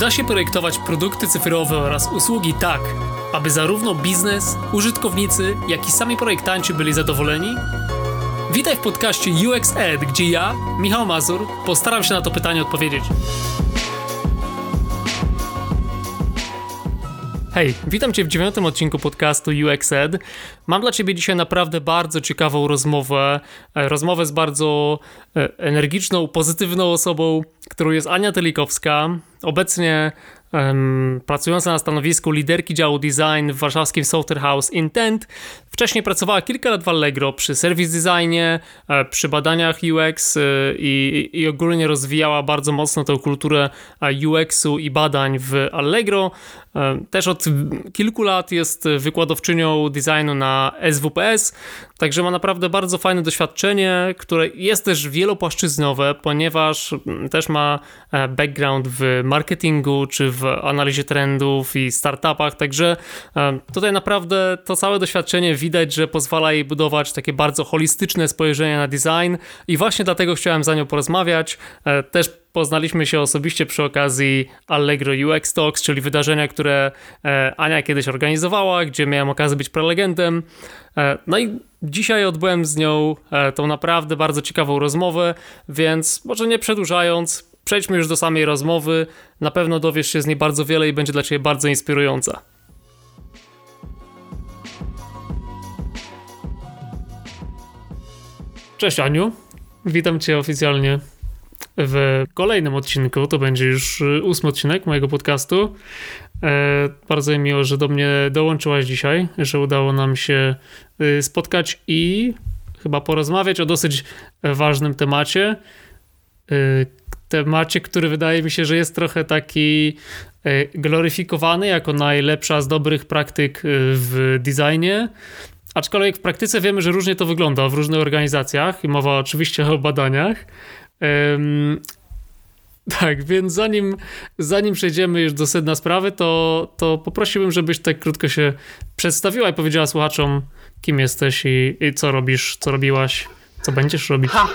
da się projektować produkty cyfrowe oraz usługi tak, aby zarówno biznes, użytkownicy, jak i sami projektanci byli zadowoleni? Witaj w podcaście UX Ed, gdzie ja, Michał Mazur, postaram się na to pytanie odpowiedzieć. Hej, witam Cię w dziewiątym odcinku podcastu UX Ed. Mam dla Ciebie dzisiaj naprawdę bardzo ciekawą rozmowę. E, rozmowę z bardzo e, energiczną, pozytywną osobą, którą jest Ania Telikowska. Obecnie pracująca na stanowisku liderki działu design w warszawskim Software House Intent. Wcześniej pracowała kilka lat w Allegro przy service designie, e, przy badaniach UX e, i, i ogólnie rozwijała bardzo mocno tę kulturę e, UX-u i badań w Allegro. Też od kilku lat jest wykładowczynią designu na SWPS, także ma naprawdę bardzo fajne doświadczenie, które jest też wielopłaszczyznowe, ponieważ też ma background w marketingu czy w analizie trendów i startupach, także tutaj naprawdę to całe doświadczenie widać, że pozwala jej budować takie bardzo holistyczne spojrzenie na design i właśnie dlatego chciałem za nią porozmawiać. E, też poznaliśmy się osobiście przy okazji Allegro UX Talks, czyli wydarzenia, które e, Ania kiedyś organizowała, gdzie miałem okazję być prelegentem. E, no i dzisiaj odbyłem z nią tą naprawdę bardzo ciekawą rozmowę, więc może nie przedłużając, przejdźmy już do samej rozmowy. Na pewno dowiesz się z niej bardzo wiele i będzie dla Ciebie bardzo inspirująca. Cześć Aniu, witam Cię oficjalnie w kolejnym odcinku. To będzie już y, ósmy odcinek mojego podcastu. E, bardzo mi miło, że do mnie dołączyłaś dzisiaj, że udało nam się y, spotkać i chyba porozmawiać o dosyć ważnym temacie. Y, temacie, który wydaje mi się, że jest trochę taki gloryfikowany jako najlepsza z dobrych praktyk w designie, Aczkolwiek w praktyce wiemy, że różnie to wygląda w różnych organizacjach i mowa oczywiście o badaniach. Um, tak, więc zanim, zanim przejdziemy już do sedna sprawy, to, to poprosiłbym, żebyś tak krótko się przedstawiła i powiedziała słuchaczom, kim jesteś i, i co robisz, co robiłaś, co będziesz robić. Ha,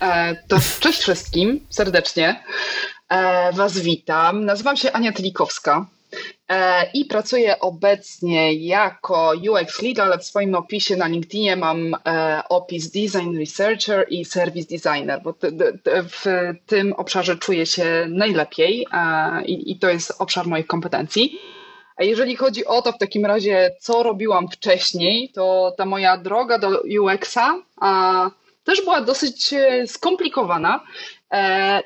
e, to cześć wszystkim, serdecznie. E, was witam. Nazywam się Ania Tlikowska. E, i pracuję obecnie jako UX Lead, ale w swoim opisie na LinkedInie mam e, opis Design Researcher i Service Designer, bo w tym obszarze czuję się najlepiej e, i to jest obszar moich kompetencji. A jeżeli chodzi o to w takim razie, co robiłam wcześniej, to ta moja droga do UX-a też była dosyć skomplikowana.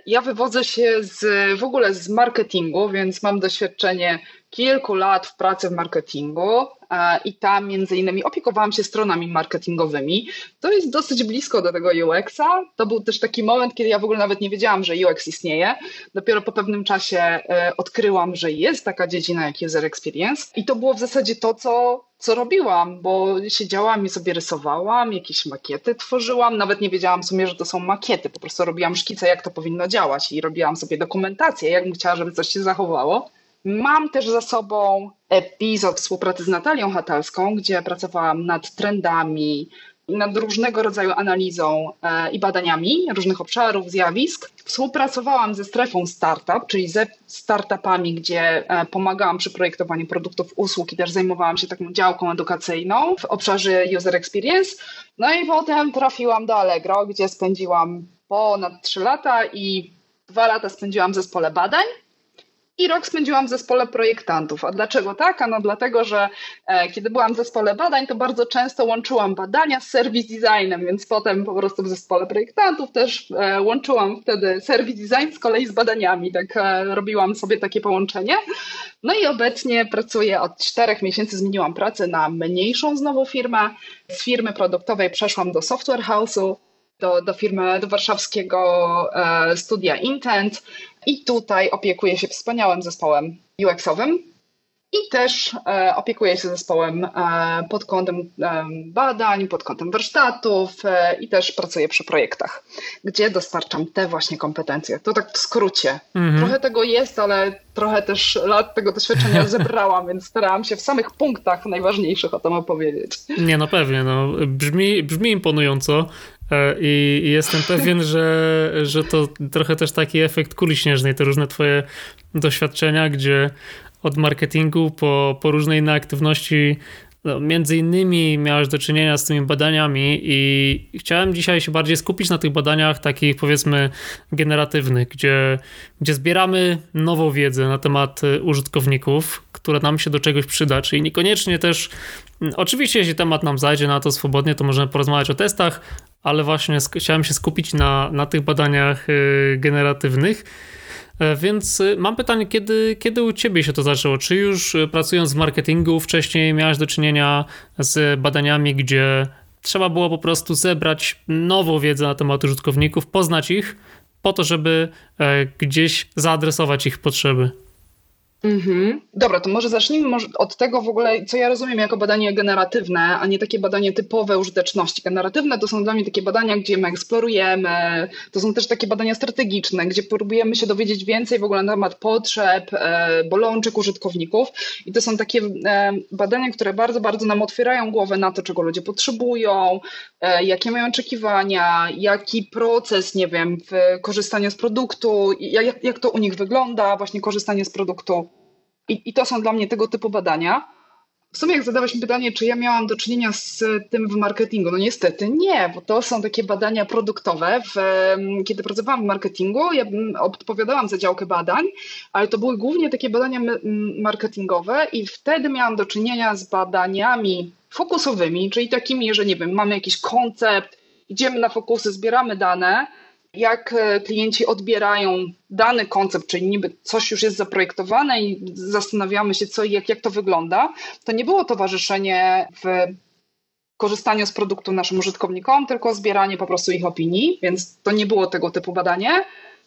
Ja wywodzę się z, w ogóle z marketingu, więc mam doświadczenie kilku lat w pracy w marketingu. e, i tam między innymi opiekowałam się stronami marketingowymi. To jest dosyć blisko do tego UX-a. To był też taki moment, kiedy ja w ogóle nawet nie wiedziałam, że UX istnieje. Dopiero po pewnym czasie e, odkryłam, że jest taka dziedzina jak user experience i to było w zasadzie to, co, co robiłam, bo siedziałam i sobie rysowałam, jakieś makiety tworzyłam, nawet nie wiedziałam w sumie, że to są makiety, po prostu robiłam szkice, jak to powinno działać i robiłam sobie dokumentację, jak bym chciała, żeby coś się zachowało. Mam też za sobą epizod współpracy z Natalią Hatalską, gdzie pracowałam nad trendami, nad różnego rodzaju analizą e, i badaniami różnych obszarów, zjawisk. Współpracowałam ze strefą startup, czyli ze startupami, gdzie e, pomagałam przy projektowaniu produktów, usług i też zajmowałam się taką działką edukacyjną w obszarze user experience. No i potem trafiłam do Allegro, gdzie spędziłam ponad 3 lata i dwa lata spędziłam w zespole badań i rok spędziłam w zespole projektantów. A dlaczego tak? No dlatego, że e, kiedy byłam w zespole badań, to bardzo często łączyłam badania z service designem, więc potem po prostu w zespole projektantów też e, łączyłam wtedy service design z kolei z badaniami. Tak e, robiłam sobie takie połączenie. No i obecnie pracuję od czterech miesięcy, zmieniłam pracę na mniejszą znowu firmę. Z firmy produktowej przeszłam do software house'u, do, do firmy, do warszawskiego e, studia Intent i tutaj opiekuję się wspaniałym zespołem UX-owym i też e, opiekuję się zespołem e, pod kątem e, badań, pod kątem warsztatów e, i też pracuję przy projektach, gdzie dostarczam te właśnie kompetencje. To tak w skrócie. Mhm. Trochę tego jest, ale trochę też lat tego doświadczenia zebrałam, więc starałam się w samych punktach najważniejszych o tym opowiedzieć. Nie, no pewnie, no. Brzmi, brzmi imponująco. I, i jestem pewien, że, że to trochę też taki efekt kuli śnieżnej, te różne twoje doświadczenia, gdzie od marketingu po, po różne inne aktywności no, między innymi miałeś do czynienia z tymi badaniami i chciałem dzisiaj się bardziej skupić na tych badaniach takich powiedzmy generatywnych, gdzie, gdzie zbieramy nową wiedzę na temat y, użytkowników, która nam się do czegoś przyda, czyli niekoniecznie też, mm, oczywiście jeśli temat nam zajdzie na to swobodnie, to możemy porozmawiać o testach, ale właśnie chciałem się skupić na, na tych badaniach y, generatywnych. E, więc y, mam pytanie, kiedy, kiedy u ciebie się to zaczęło? Czy już y, pracując w marketingu wcześniej miałeś do czynienia z badaniami, gdzie trzeba było po prostu zebrać nową wiedzę na temat użytkowników, poznać ich, po to, żeby e, gdzieś zaadresować ich potrzeby? Mhm. Dobra, to może zacznijmy od tego w ogóle, co ja rozumiem jako badanie generatywne, a nie takie badanie typowe użyteczności. Generatywne to są dla mnie takie badania, gdzie my eksplorujemy, to są też takie badania strategiczne, gdzie próbujemy się dowiedzieć więcej w ogóle na temat potrzeb, e, bolączek użytkowników i to są takie e, badania, które bardzo, bardzo nam otwierają głowę na to, czego ludzie potrzebują, e, jakie mają oczekiwania, jaki proces, nie wiem, w korzystaniu z produktu, jak, jak to u nich wygląda, właśnie korzystanie z produktu. I, I to są dla mnie tego typu badania. W sumie jak zadałeś mi pytanie, czy ja miałam do czynienia z tym w marketingu, no niestety nie, bo to są takie badania produktowe. W, kiedy pracowałam w marketingu, ja odpowiadałam za działkę badań, ale to były głównie takie badania marketingowe i wtedy miałam do czynienia z badaniami fokusowymi, czyli takimi, że nie wiem, mamy jakiś koncept, idziemy na fokusy, zbieramy dane, jak e, klienci odbierają dany koncept, czyli niby coś już jest zaprojektowane i zastanawiamy się, co i jak, jak to wygląda, to nie było towarzyszenie w korzystaniu z produktu naszym użytkownikom, tylko zbieranie po prostu ich opinii, więc to nie było tego typu badanie.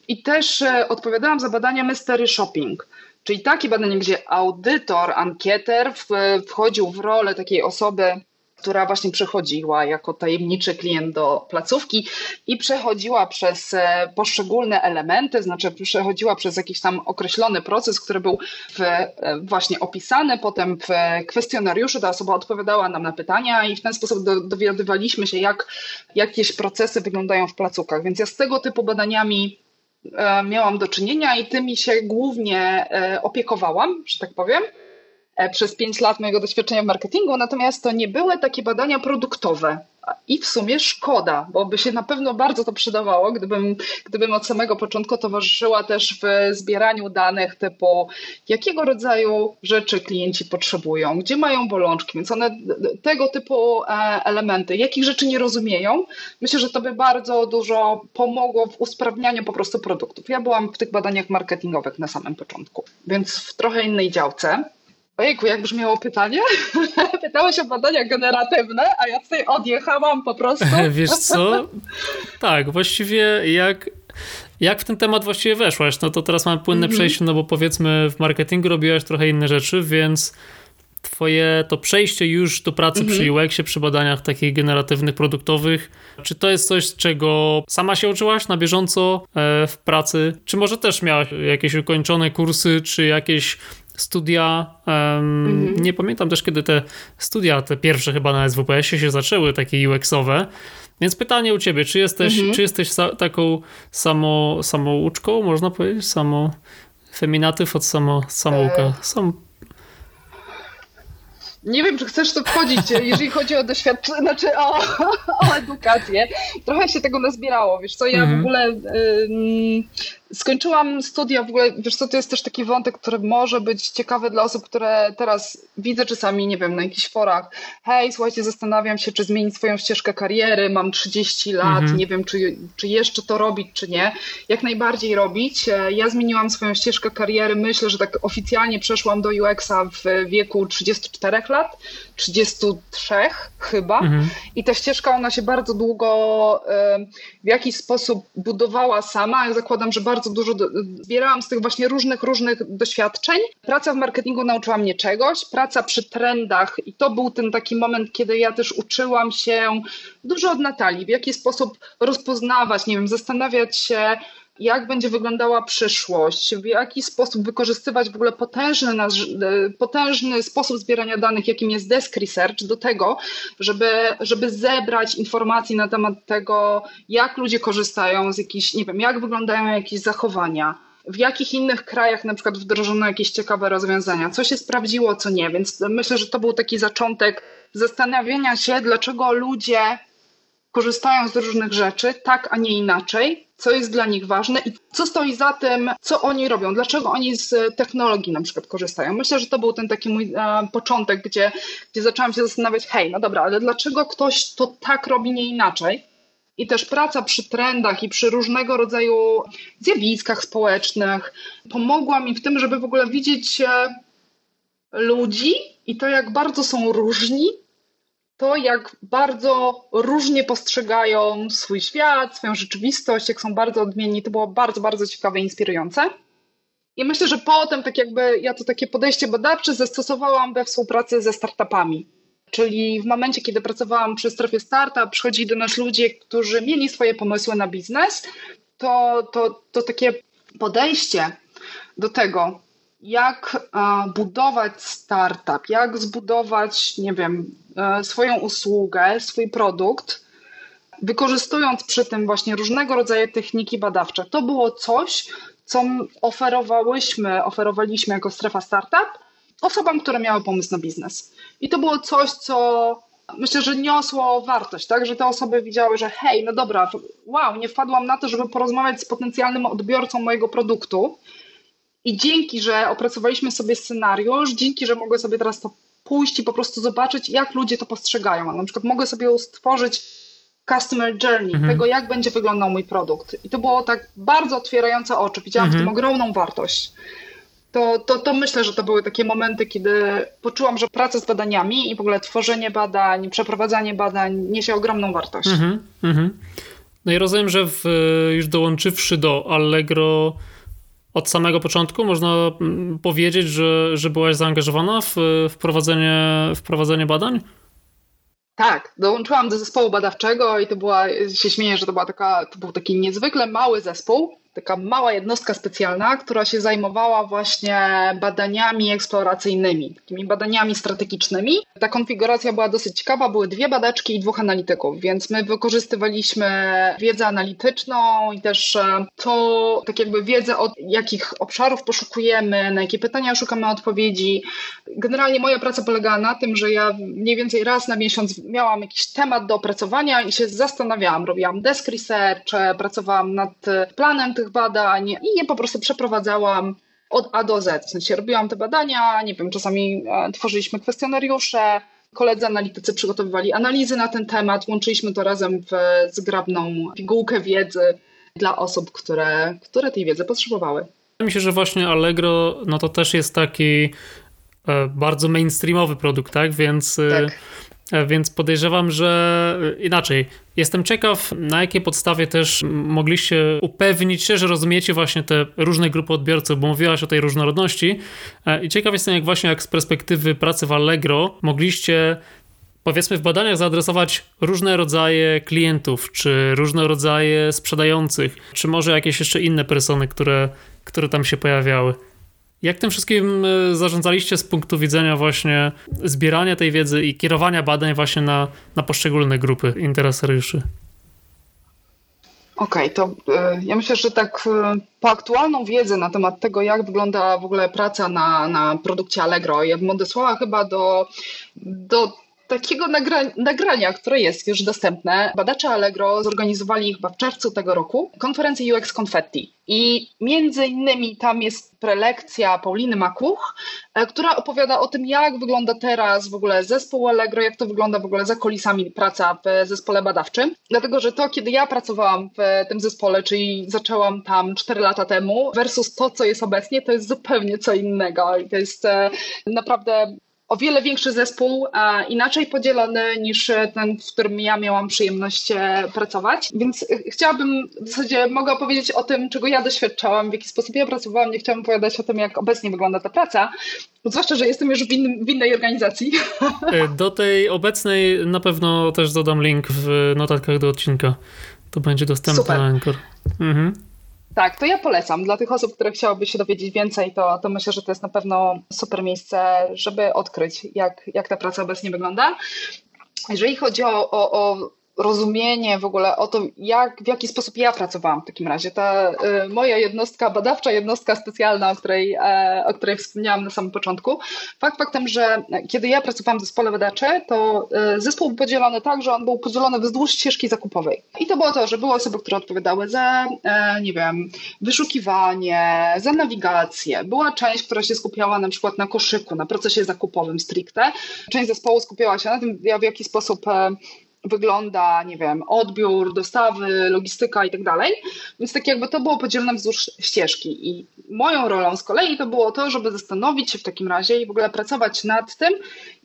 I też e, odpowiadałam za badania mystery shopping, czyli takie badanie, gdzie audytor, ankieter wchodził w rolę takiej osoby, która właśnie przechodziła jako tajemniczy klient do placówki i przechodziła przez e, poszczególne elementy, znaczy przechodziła przez jakiś tam określony proces, który był w, e, właśnie opisany, potem w kwestionariuszu ta osoba odpowiadała nam na pytania i w ten sposób do, dowiadywaliśmy się, jak jakieś procesy wyglądają w placówkach. Więc ja z tego typu badaniami e, miałam do czynienia i tymi się głównie opiekowałam, że tak powiem. E, przez pięć lat mojego doświadczenia w marketingu, natomiast to nie były takie badania produktowe. I w sumie szkoda, bo by się na pewno bardzo to przydawało, gdybym, gdybym od samego początku towarzyszyła też w zbieraniu danych typu jakiego rodzaju rzeczy klienci potrzebują, gdzie mają bolączki, więc one tego typu e, elementy, jakich rzeczy nie rozumieją, myślę, że to by bardzo dużo pomogło w usprawnianiu po prostu produktów. Ja byłam w tych badaniach marketingowych na samym początku, więc w trochę innej działce. Ojejku, jak brzmiało pytanie? Pytałeś o badania generatywne, a ja tutaj odjechałam po prostu. Wiesz co? Tak, właściwie jak, jak w ten temat właściwie weszłaś? No to teraz mamy płynne mm -hmm. przejście, no bo powiedzmy w marketingu robiłaś trochę inne rzeczy, więc twoje to przejście już do pracy mhm. przy UX-ie, przy badaniach takich generatywnych, produktowych, czy to jest coś, czego sama się uczyłaś na bieżąco e, w pracy? Czy może też miałaś jakieś ukończone kursy, czy jakieś studia. Um, mhm. Nie pamiętam też, kiedy te studia, te pierwsze chyba na SWPS-ie się zaczęły, takie UX-owe. Więc pytanie u ciebie, czy jesteś, mhm. czy jesteś taką samo, samouczką, można powiedzieć? Samo feminatyw od samo, samouka. E, Sam, nie wiem, czy chcesz to wchodzić, jeżeli chodzi o doświadczenie, znaczy o, o edukację. Trochę się tego nazbierało, wiesz co, ja w mhm. ogóle y, skończyłam studia, w ogóle, wiesz co, to jest też taki wątek, który może być ciekawy dla osób, które teraz widzę czasami, nie wiem, na jakichś forach, hej, słuchajcie, zastanawiam się, czy zmienić swoją ścieżkę kariery, mam 30 lat, mhm. nie wiem, czy, czy jeszcze to robić, czy nie. Jak najbardziej robić. E, ja zmieniłam swoją ścieżkę kariery, myślę, że tak oficjalnie przeszłam do UX-a w wieku 34 lat, 33 chyba mhm. i ta ścieżka, ona się bardzo długo w jakiś sposób budowała sama. Ja zakładam, że bardzo dużo zbierałam z tych właśnie różnych, różnych doświadczeń. Praca w marketingu nauczyła mnie czegoś, praca przy trendach i to był ten taki moment, kiedy ja też uczyłam się dużo od Natalii, w jaki sposób rozpoznawać, nie wiem, zastanawiać się, jak będzie wyglądała przyszłość, w jaki sposób wykorzystywać w ogóle potężny, nasz, potężny sposób zbierania danych, jakim jest desk research, do tego, żeby, żeby zebrać informacji na temat tego, jak ludzie korzystają z jakichś, nie wiem, jak wyglądają jakieś zachowania, w jakich innych krajach na przykład wdrożono jakieś ciekawe rozwiązania, co się sprawdziło, co nie. Więc myślę, że to był taki zaczątek zastanawiania się, dlaczego ludzie korzystają z różnych rzeczy tak, a nie inaczej, co jest dla nich ważne i co stoi za tym, co oni robią, dlaczego oni z technologii na przykład korzystają. Myślę, że to był ten taki mój e, początek, gdzie, gdzie zaczęłam się zastanawiać, hej, no dobra, ale dlaczego ktoś to tak robi, nie inaczej? I też praca przy trendach i przy różnego rodzaju zjawiskach społecznych pomogła mi w tym, żeby w ogóle widzieć ludzi i to, jak bardzo są różni, to jak bardzo różnie postrzegają swój świat, swoją rzeczywistość, jak są bardzo odmienni, to było bardzo, bardzo ciekawe i inspirujące. I myślę, że potem tak jakby ja to takie podejście badawcze zastosowałam we współpracy ze startupami. Czyli w momencie, kiedy pracowałam przy strefie startup, przychodzili do nas ludzie, którzy mieli swoje pomysły na biznes, to, to, to takie podejście do tego, jak budować startup, jak zbudować, nie wiem, e, swoją usługę, swój produkt, wykorzystując przy tym właśnie różnego rodzaju techniki badawcze. To było coś, co oferowałyśmy, oferowaliśmy jako strefa startup osobom, które miały pomysł na biznes. I to było coś, co myślę, że niosło wartość, tak? Że te osoby widziały, że hej, no dobra, wow, nie wpadłam na to, żeby porozmawiać z potencjalnym odbiorcą mojego produktu. I dzięki, że opracowaliśmy sobie scenariusz, dzięki, że mogę sobie teraz to pójść i po prostu zobaczyć, jak ludzie to postrzegają. A na przykład mogę sobie stworzyć customer journey, mhm. tego jak będzie wyglądał mój produkt. I to było tak bardzo otwierające oczy. Widziałam mhm. w tym mhm. ogromną wartość to, to, to myślę, że to były takie momenty, kiedy poczułam, że praca z badaniami i w ogóle tworzenie badań, przeprowadzanie badań niesie ogromną wartość. Mm-hmm, mm-hmm. No i rozumiem, że w, już dołączywszy do Allegro od samego początku, można mm, powiedzieć, że, że byłaś zaangażowana w wprowadzenie, wprowadzenie badań? Tak, dołączyłam do zespołu badawczego i to była, się śmieję, że to, była taka, to był taki niezwykle mały zespół, taka mała jednostka specjalna, która się zajmowała właśnie badaniami eksploracyjnymi, takimi badaniami strategicznymi. Ta konfiguracja była dosyć ciekawa, były dwie badaczki i dwóch analityków, więc my wykorzystywaliśmy wiedzę analityczną i też e, to, tak jakby wiedzę od jakich obszarów poszukujemy, na jakie pytania szukamy odpowiedzi. Generalnie moja praca polegała na tym, że ja mniej więcej raz na miesiąc miałam jakiś temat do opracowania i się zastanawiałam, robiłam desk research, pracowałam nad planem tych badań i je po prostu przeprowadzałam od A do Z. W sensie robiłam te badania, nie wiem, czasami e, tworzyliśmy kwestionariusze, koledzy analitycy przygotowywali analizy na ten temat, łączyliśmy to razem w zgrabną pigułkę wiedzy dla osób, które, które tej wiedzy potrzebowały. Wydaje mi się, że właśnie Allegro no to też jest taki e, bardzo mainstreamowy produkt, tak? Więc e, tak. Więc podejrzewam, że e, inaczej. Jestem ciekaw, na jakiej podstawie też mogliście upewnić się, że rozumiecie właśnie te różne grupy odbiorców, bo mówiłaś o tej różnorodności. E, I ciekaw jestem, jak właśnie jak z perspektywy pracy w Allegro mogliście powiedzmy w badaniach zaadresować różne rodzaje klientów, czy różne rodzaje sprzedających, czy może jakieś jeszcze inne persony, które, które tam się pojawiały. Jak tym wszystkim e, zarządzaliście z punktu widzenia właśnie zbierania tej wiedzy i kierowania badań właśnie na, na poszczególne grupy interesariuszy? Okej, okay, to y, ja myślę, że tak y, po aktualną wiedzę na temat tego, jak wygląda w ogóle praca na, na produkcie Allegro, ja bym odesłała chyba do, do takiego nagra nagrania, które jest już dostępne. Badacze Allegro zorganizowali chyba w czerwcu tego roku konferencję UX Confetti. I między innymi tam jest prelekcja Pauliny Makuch, e, która opowiada o tym, jak wygląda teraz w ogóle zespół Allegro, jak to wygląda w ogóle za kulisami praca w zespole badawczym. Dlatego, że to, kiedy ja pracowałam w tym zespole, czyli zaczęłam tam 4 lata temu, versus to, co jest obecnie, to jest zupełnie co innego. I to jest e, naprawdę o wiele większy zespół, inaczej podzielony niż ten, w którym ja miałam przyjemność e, pracować. Więc e, chciałabym, w zasadzie mogę opowiedzieć o tym, czego ja doświadczałam, w jaki sposób ja pracowałam. Nie chciałam opowiadać o tym, jak obecnie wygląda ta praca, zwłaszcza, że jestem już w, w innej organizacji. E, do tej obecnej na pewno też dodam link w notatkach do odcinka. To będzie dostępne Super. na Anchor. Mhm. Tak, to ja polecam. Dla tych osób, które chciałyby się dowiedzieć więcej, to, to myślę, że to jest na pewno super miejsce, żeby odkryć, jak, jak ta praca obecnie wygląda. Jeżeli chodzi o, o, o rozumienie w ogóle o to, jak, w jaki sposób ja pracowałam w takim razie. Ta y, moja jednostka badawcza, jednostka specjalna, o której, e, o której wspomniałam na samym początku. Fakt faktem, że kiedy ja pracowałam w zespole badawczym, to y, zespół był podzielony tak, że on był podzielony wzdłuż ścieżki zakupowej. I to było to, że były osoby, które odpowiadały za, e, nie wiem, wyszukiwanie, za nawigację. Była część, która się skupiała na przykład na koszyku, na procesie zakupowym stricte. Część zespołu skupiała się na tym, w jaki sposób e, wygląda, nie wiem, odbiór, dostawy, logistyka i tak dalej. Więc tak jakby to było podzielone wzdłuż ścieżki. I moją rolą z kolei to było to, żeby zastanowić się w takim razie i w ogóle pracować nad tym,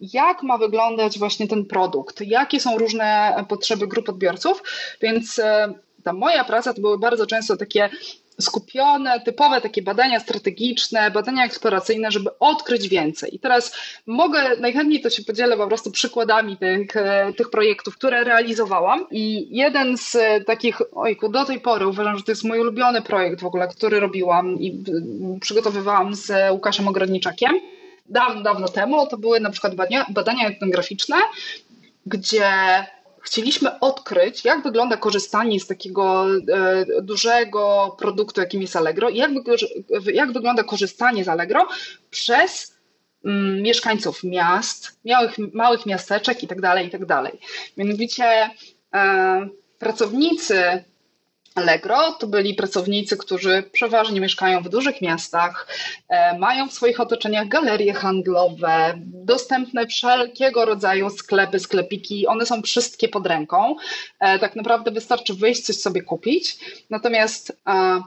jak ma wyglądać właśnie ten produkt, jakie są różne potrzeby grup odbiorców. Więc e, ta moja praca to były bardzo często takie skupione, typowe takie badania strategiczne, badania eksploracyjne, żeby odkryć więcej. I teraz mogę, najchętniej to się podzielę po prostu przykładami tych, e, tych projektów, które realizowałam. I jeden z takich, ojku, do tej pory uważam, że to jest mój ulubiony projekt w ogóle, który robiłam i przygotowywałam z Łukaszem Ogrodniczakiem. Dawno, dawno temu to były na przykład badania, badania etnograficzne, gdzie chcieliśmy odkryć, jak wygląda korzystanie z takiego e, dużego produktu, jakim jest Allegro, i jak, jak wygląda korzystanie z Allegro przez mm, mieszkańców miast, małych, małych miasteczek itd., tak itd. Tak Mianowicie e, pracownicy Allegro to byli pracownicy, którzy przeważnie mieszkają w dużych miastach, e, mają w swoich otoczeniach galerie handlowe, dostępne wszelkiego rodzaju sklepy, sklepiki, one są wszystkie pod ręką. E, tak naprawdę wystarczy wyjść, coś sobie kupić. Natomiast e,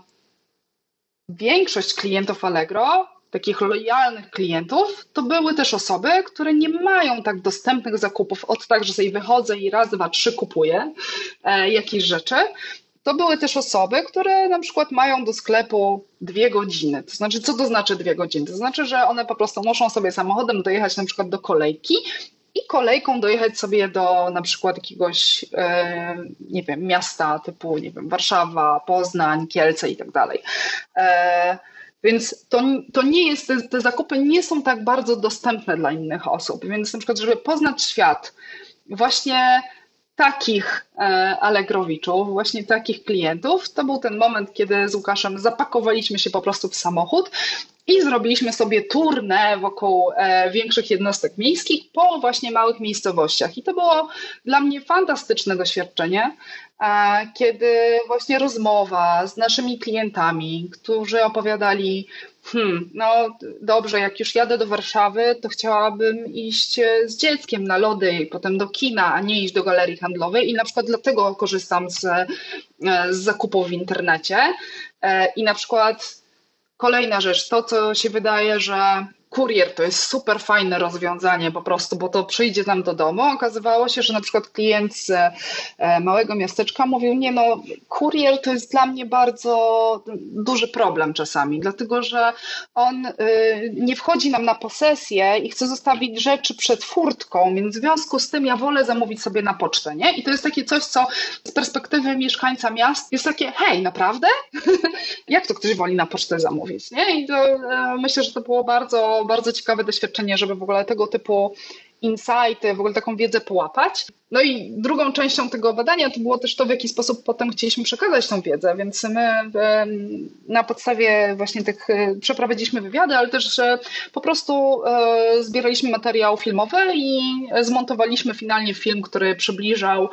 większość klientów Allegro takich lojalnych klientów, to były też osoby, które nie mają tak dostępnych zakupów od tak, że sobie wychodzę i raz, dwa, trzy kupuję jakieś rzeczy, to były też osoby, które na przykład mają do sklepu dwie godziny. To znaczy, co to znaczy dwie godziny? To znaczy, że one po prostu muszą sobie samochodem dojechać na przykład do kolejki i kolejką dojechać sobie do na przykład jakiegoś, e, nie wiem, miasta typu, nie wiem, Warszawa, Poznań, Kielce i tak dalej. E, więc to, to nie jest, te, te zakupy nie są tak bardzo dostępne dla innych osób. Więc na przykład, żeby poznać świat, właśnie takich e, Allegrowiczów, właśnie takich klientów, to był ten moment, kiedy z Łukaszem zapakowaliśmy się po prostu w samochód i zrobiliśmy sobie turnę wokół e, większych jednostek miejskich po właśnie małych miejscowościach. I to było dla mnie fantastyczne doświadczenie, kiedy właśnie rozmowa z naszymi klientami, którzy opowiadali, hmm, no dobrze, jak już jadę do Warszawy, to chciałabym iść z dzieckiem na lody i potem do kina, a nie iść do galerii handlowej i na przykład dlatego korzystam z, e, z zakupów w internecie. E, I na przykład kolejna rzecz, to co się wydaje, że kurier to jest super fajne rozwiązanie po prostu, bo to przyjdzie nam do domu. Okazywało się, że na przykład klient z e, małego miasteczka mówił, nie no, kurier to jest dla mnie bardzo duży problem czasami, dlatego że on y, nie wchodzi nam na posesję i chce zostawić rzeczy przed furtką, więc w związku z tym ja wolę zamówić sobie na pocztę, nie? I to jest takie coś, co z perspektywy mieszkańca miast jest takie, hej, naprawdę? Jak to ktoś woli na pocztę zamówić, nie? I to, e, myślę, że to było bardzo bardzo, ciekawe doświadczenie, żeby w ogóle tego typu insighty, w ogóle taką wiedzę połapać. No i drugą częścią tego badania to było też to, w jaki sposób potem chcieliśmy przekazać tą wiedzę, więc my na podstawie właśnie tych, e, przeprowadziliśmy wywiady, ale też po prostu e, zbieraliśmy materiał filmowy i zmontowaliśmy finalnie film, który przybliżał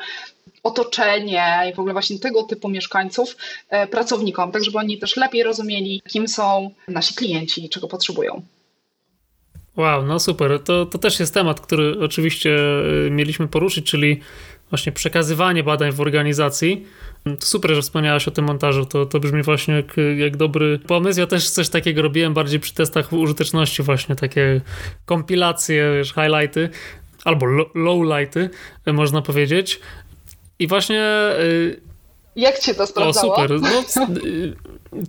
otoczenie i w ogóle właśnie tego typu mieszkańców e, pracownikom, tak żeby oni też lepiej rozumieli, kim są nasi klienci i czego potrzebują. Wow, no super. To, to też jest temat, który oczywiście y, mieliśmy poruszyć, czyli właśnie przekazywanie badań w organizacji. To super, że wspomniałaś o tym montażu. To, to brzmi właśnie jak, jak dobry pomysł. Ja też coś takiego robiłem bardziej przy testach użyteczności, właśnie takie kompilacje, wiesz, highlighty albo lowlighty, można powiedzieć. I właśnie. Y, jak cię to sprawdzało? O, super. No,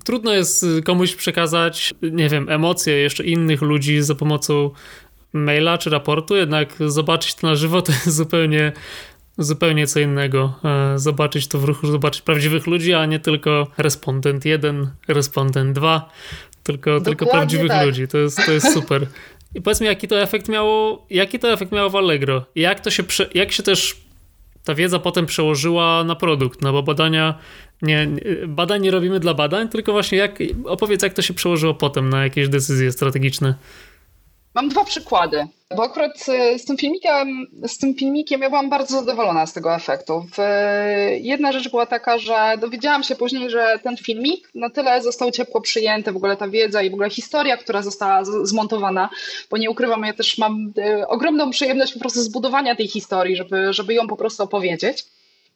trudno jest komuś przekazać, nie wiem, emocje jeszcze innych ludzi za pomocą maila czy raportu, jednak zobaczyć to na żywo to jest zupełnie zupełnie co innego. E, zobaczyć to w ruchu, zobaczyć prawdziwych ludzi, a nie tylko respondent 1, respondent 2, tylko, tylko prawdziwych tak. ludzi. To jest, to jest super. I powiedz mi, jaki to efekt miało, jaki to efekt miało w Allegro? Jak to się, jak się też ta wiedza potem przełożyła na produkt, no bo badania nie, badań nie robimy dla badań, tylko właśnie jak, opowiedz, jak to się przełożyło potem na jakieś decyzje strategiczne. Mam dwa przykłady, bo akurat z tym filmikiem, z tym filmikiem ja byłam bardzo zadowolona z tego efektu. Jedna rzecz była taka, że dowiedziałam się później, że ten filmik na tyle został ciepło przyjęty, w ogóle ta wiedza i w ogóle historia, która została zmontowana, bo nie ukrywam, ja też mam e, ogromną przyjemność po prostu zbudowania tej historii, żeby, żeby ją po prostu opowiedzieć.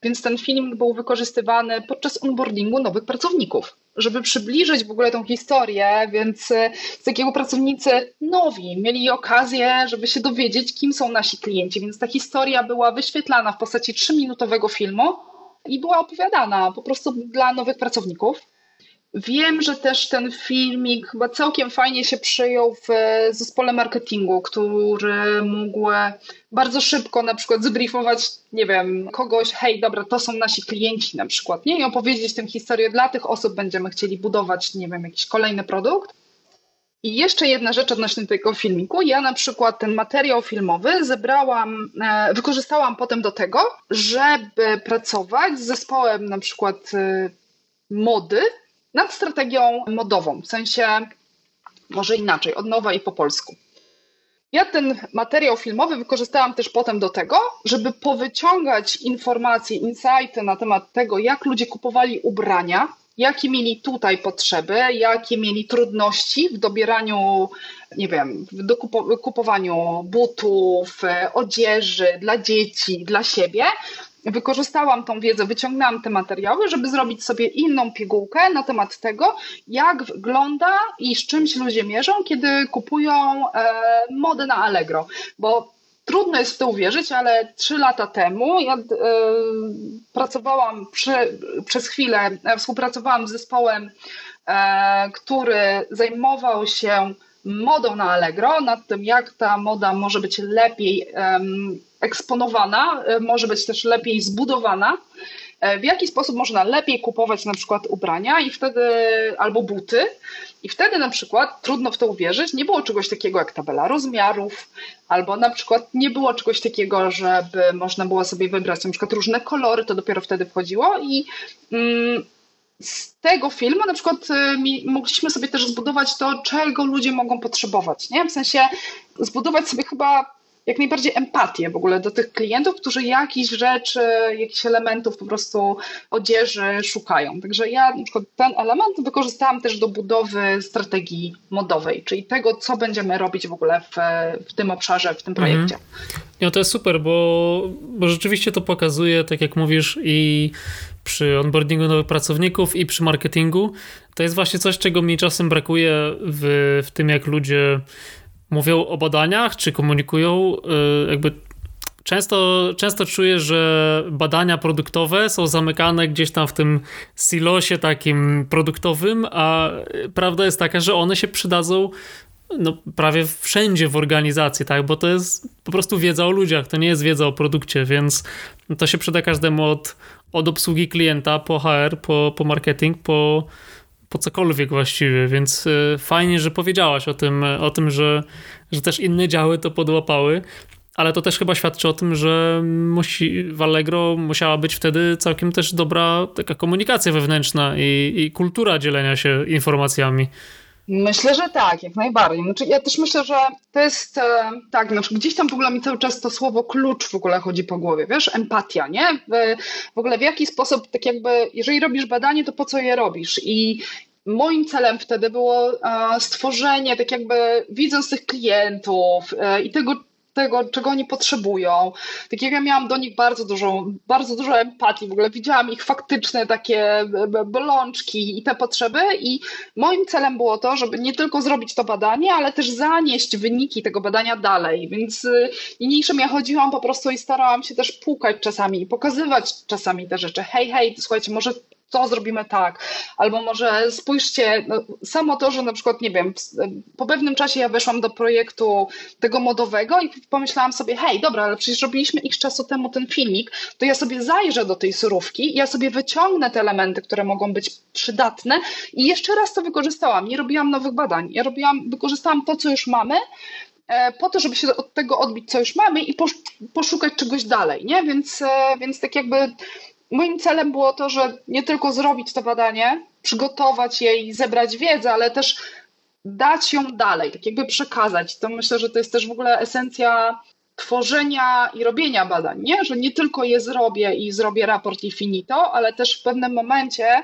Więc ten film był wykorzystywany podczas onboardingu nowych pracowników, żeby przybliżyć w ogóle tą historię, więc e, z takiego pracownicy nowi mieli okazję, żeby się dowiedzieć, kim są nasi klienci. Więc ta historia była wyświetlana w postaci trzyminutowego filmu i była opowiadana po prostu dla nowych pracowników. Wiem, że też ten filmik chyba całkiem fajnie się przyjął w zespole marketingu, który mógł bardzo szybko na przykład zbriefować, nie wiem, kogoś, hej, dobra, to są nasi klienci na przykład, nie? I opowiedzieć tę historię dla tych osób, będziemy chcieli budować, nie wiem, jakiś kolejny produkt. I jeszcze jedna rzecz odnośnie tego filmiku. Ja na przykład ten materiał filmowy zebrałam, e, wykorzystałam potem do tego, żeby pracować z zespołem na przykład e, mody, nad strategią modową, w sensie może inaczej, od nowa i po polsku. Ja ten materiał filmowy wykorzystałam też potem do tego, żeby powyciągać informacje, insighty na temat tego, jak ludzie kupowali ubrania, jakie mieli tutaj potrzeby, jakie mieli trudności w dobieraniu, nie wiem, w dokupowaniu butów, odzieży dla dzieci, dla siebie, wykorzystałam tą wiedzę, wyciągnęłam te materiały, żeby zrobić sobie inną pigułkę na temat tego, jak wygląda i z czymś ludzie mierzą, kiedy kupują e, modę na Allegro. Bo trudno jest w to uwierzyć, ale trzy lata temu ja e, pracowałam przy, przez chwilę, e, współpracowałam z zespołem, który zajmował się modą na Allegro, nad tym, jak ta moda może być lepiej eksponowana, e, może być też lepiej zbudowana, e, w jaki sposób można lepiej kupować na przykład ubrania i wtedy albo buty. I wtedy na przykład, trudno w to uwierzyć, nie było czegoś takiego jak tabela rozmiarów, albo na przykład nie było czegoś takiego, żeby można było sobie wybrać na przykład różne kolory, to dopiero wtedy wchodziło i mm, z tego filmu na przykład y, mogliśmy sobie też zbudować to, czego ludzie mogą potrzebować, nie? W sensie zbudować sobie chyba jak najbardziej empatię w ogóle do tych klientów, którzy jakichś rzeczy, jakichś elementów po prostu odzieży szukają. Także ja na przykład ten element wykorzystałam też do budowy strategii modowej, czyli tego, co będziemy robić w ogóle w, w tym obszarze, w tym mhm. projekcie. No to jest super, bo, bo rzeczywiście to pokazuje, tak jak mówisz, i przy onboardingu nowych pracowników, i przy marketingu. To jest właśnie coś, czego mi czasem brakuje w, w tym, jak ludzie mówią o badaniach, czy komunikują, y, jakby często, często czuję, że badania produktowe są zamykane gdzieś tam w tym silosie takim produktowym, a prawda jest taka, że one się przydadzą no, prawie wszędzie w organizacji, tak? Bo to jest po prostu wiedza o ludziach, to nie jest wiedza o produkcie, więc to się przyda każdemu od, od obsługi klienta po HR, po, po marketing, po po cokolwiek właściwie, więc e, fajnie, że powiedziałaś o tym, o tym że, że też inne działy to podłapały. Ale to też chyba świadczy o tym, że musi, w Allegro musiała być wtedy całkiem też dobra taka komunikacja wewnętrzna i, i kultura dzielenia się informacjami. Myślę, że tak, jak najbardziej. Znaczy, ja też myślę, że to jest e, tak, znaczy gdzieś tam w ogóle mi cały czas to słowo klucz w ogóle chodzi po głowie, wiesz, empatia, nie? W, w ogóle w jaki sposób, tak jakby, jeżeli robisz badanie, to po co je robisz? I Moim celem wtedy było e, stworzenie, tak jakby widząc tych klientów e, i tego, tego, czego oni potrzebują. Tak jak ja miałam do nich bardzo dużo, bardzo dużo empatii, w ogóle widziałam ich faktyczne takie bolączki i te potrzeby i moim celem było to, żeby nie tylko zrobić to badanie, ale też zanieść wyniki tego badania dalej, więc y, niniejszym ja chodziłam po prostu i starałam się też pukać czasami i pokazywać czasami te rzeczy. Hej, hej, słuchajcie, może to zrobimy tak, albo może spójrzcie, no, samo to, że na przykład, nie wiem, po pewnym czasie ja weszłam do projektu tego modowego i pomyślałam sobie, hej, dobra, ale przecież robiliśmy x czasu temu ten filmik, to ja sobie zajrzę do tej surówki, ja sobie wyciągnę te elementy, które mogą być przydatne i jeszcze raz to wykorzystałam. Nie robiłam nowych badań, ja robiłam, wykorzystałam to, co już mamy, e, po to, żeby się od tego odbić, co już mamy i poszukać czegoś dalej, nie? Więc, e, więc tak jakby moim celem było to, że nie tylko zrobić to badanie, przygotować je i zebrać wiedzę, ale też dać ją dalej, tak jakby przekazać. To myślę, że to jest też w ogóle esencja tworzenia i robienia badań, nie? że nie tylko je zrobię i zrobię raport i finito, ale też w pewnym momencie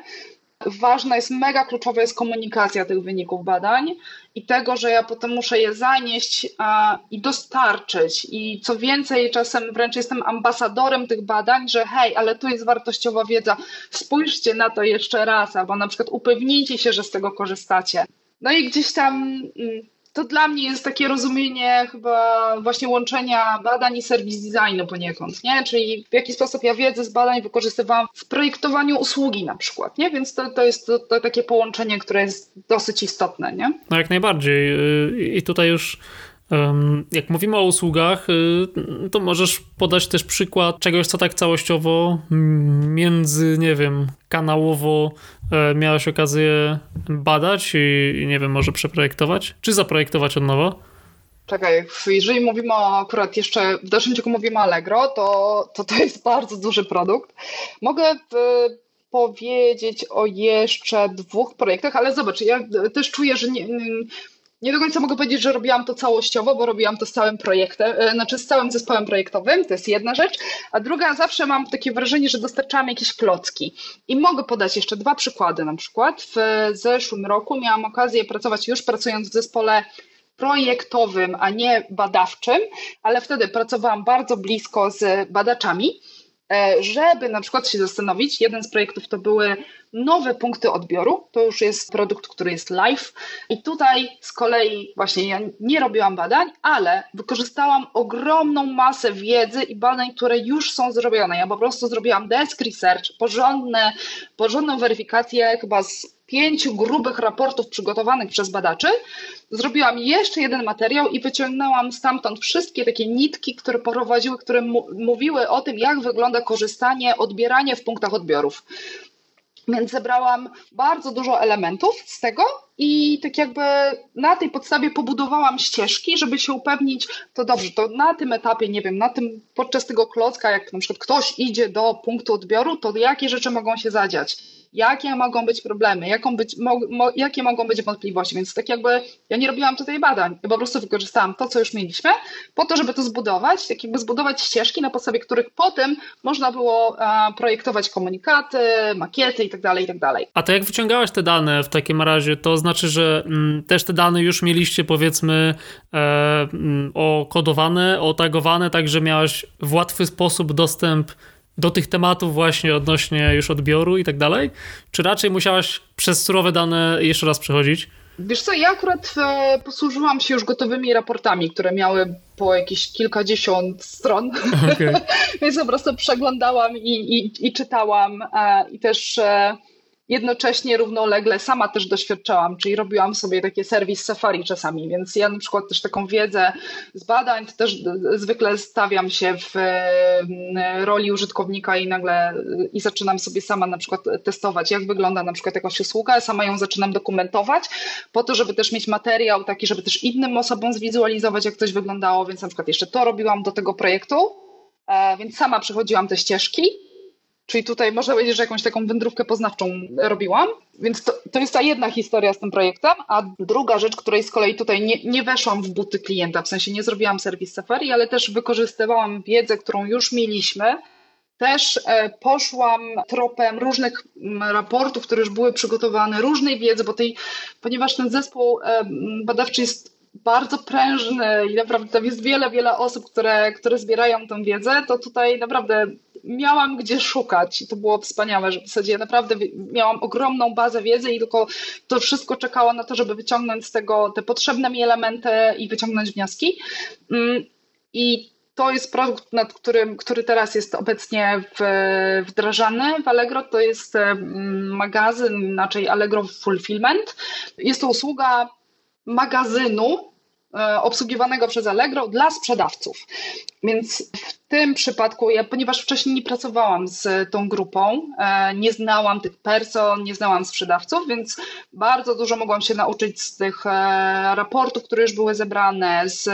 ważna jest, mega kluczowa jest komunikacja tych wyników badań i tego, że ja potem muszę je zanieść a, i dostarczyć. I co więcej, czasem wręcz jestem ambasadorem tych badań, że hej, ale tu jest wartościowa wiedza, spójrzcie na to jeszcze raz, albo na przykład upewnijcie się, że z tego korzystacie. No i gdzieś tam mm, to dla mnie jest takie rozumienie chyba właśnie łączenia badań i serwis designu poniekąd, nie? Czyli w jaki sposób ja wiedzę z badań wykorzystywałam w projektowaniu usługi na przykład, nie? Więc to, to jest to, to takie połączenie, które jest dosyć istotne, nie? No jak najbardziej. Y, I tutaj już jak mówimy o usługach, y, to możesz podać też przykład czegoś, co tak całościowo między, nie wiem, kanałowo e, miałeś okazję badać i, nie wiem, może przeprojektować, czy zaprojektować od nowa? Czekaj, jeżeli mówimy o, akurat jeszcze w dalszym ciągu mówimy o Allegro, to, to to jest bardzo duży produkt. Mogę w, powiedzieć o jeszcze dwóch projektach, ale zobacz, ja też czuję, że nie, nie do końca mogę powiedzieć, że robiłam to całościowo, bo robiłam to z całym projektem, e, znaczy z całym zespołem projektowym, to jest jedna rzecz, a druga zawsze mam takie wrażenie, że dostarczałam jakieś klocki. I mogę podać jeszcze dwa przykłady na przykład. W zeszłym roku miałam okazję pracować już pracując w zespole projektowym, a nie badawczym, ale wtedy pracowałam bardzo blisko z badaczami żeby na przykład się zastanowić, jeden z projektów to były nowe punkty odbioru, to już jest produkt, który jest live i tutaj z kolei właśnie ja nie robiłam badań, ale wykorzystałam ogromną masę wiedzy i badań, które już są zrobione. Ja po prostu zrobiłam desk research, porządne, porządną weryfikację chyba z pięciu grubych raportów przygotowanych przez badaczy, zrobiłam jeszcze jeden materiał i wyciągnęłam stamtąd wszystkie takie nitki, które prowadziły, które mówiły o tym, jak wygląda korzystanie, odbieranie w punktach odbiorów. Więc zebrałam bardzo dużo elementów z tego i tak jakby na tej podstawie pobudowałam ścieżki, żeby się upewnić, to dobrze, to na tym etapie, nie wiem, na tym, podczas tego klocka, jak na przykład ktoś idzie do punktu odbioru, to jakie rzeczy mogą się zadziać jakie mogą być problemy, jaką być, mo, mo, jakie mogą być wątpliwości. Więc tak jakby ja nie robiłam tutaj badań, ja po prostu wykorzystałam to, co już mieliśmy, po to, żeby to zbudować, tak jakby zbudować ścieżki, na podstawie których potem można było a, projektować komunikaty, makiety itd., tak itd. Tak A to jak wyciągałaś te dane w takim razie, to znaczy, że m, mm, też te dane już mieliście powiedzmy e, m, mm, okodowane, otagowane, tak że miałaś w łatwy sposób dostęp do tych tematów właśnie odnośnie już odbioru i tak dalej? Czy raczej musiałaś przez surowe dane jeszcze raz przechodzić? Wiesz co, ja akurat e, posłużyłam się już gotowymi raportami, które miały po jakieś kilkadziesiąt stron, okay. więc po prostu przeglądałam i, i, i czytałam e, i też e, jednocześnie równolegle sama też doświadczałam, czyli robiłam sobie takie serwis Safari czasami, więc ja na przykład też taką wiedzę z badań, to też zwykle stawiam się w mm, roli użytkownika i nagle i zaczynam sobie sama na przykład testować, jak wygląda na przykład jakaś usługa, sama ją zaczynam dokumentować, po to, żeby też mieć materiał taki, żeby też innym osobom zwizualizować, jak coś wyglądało, więc na przykład jeszcze to robiłam do tego projektu, e, więc sama przechodziłam te ścieżki Czyli tutaj można powiedzieć, że jakąś taką wędrówkę poznawczą robiłam. Więc to, to jest ta jedna historia z tym projektem. A druga rzecz, której z kolei tutaj nie, nie weszłam w buty klienta, w sensie nie zrobiłam serwis Safari, ale też wykorzystywałam wiedzę, którą już mieliśmy. Też e, poszłam tropem różnych raportów, które już były przygotowane, różnej wiedzy, bo tej, ponieważ ten zespół e, badawczy jest bardzo prężny i naprawdę tam jest wiele, wiele osób, które, które zbierają tę wiedzę, to tutaj naprawdę miałam gdzie szukać i to było wspaniałe, że w zasadzie naprawdę miałam ogromną bazę wiedzy i tylko to wszystko czekało na to, żeby wyciągnąć z tego te potrzebne mi elementy i wyciągnąć wnioski. Mm, I to jest produkt, nad którym, który teraz jest obecnie w, wdrażany w Allegro. To jest magazyn, inaczej Allegro Fulfillment. Jest to usługa magazynu e, obsługiwanego przez Allegro dla sprzedawców. Więc w tym przypadku, ja, ponieważ wcześniej nie pracowałam z tą grupą, e, nie znałam tych person, nie znałam sprzedawców, więc bardzo dużo mogłam się nauczyć z tych e, raportów, które już były zebrane, z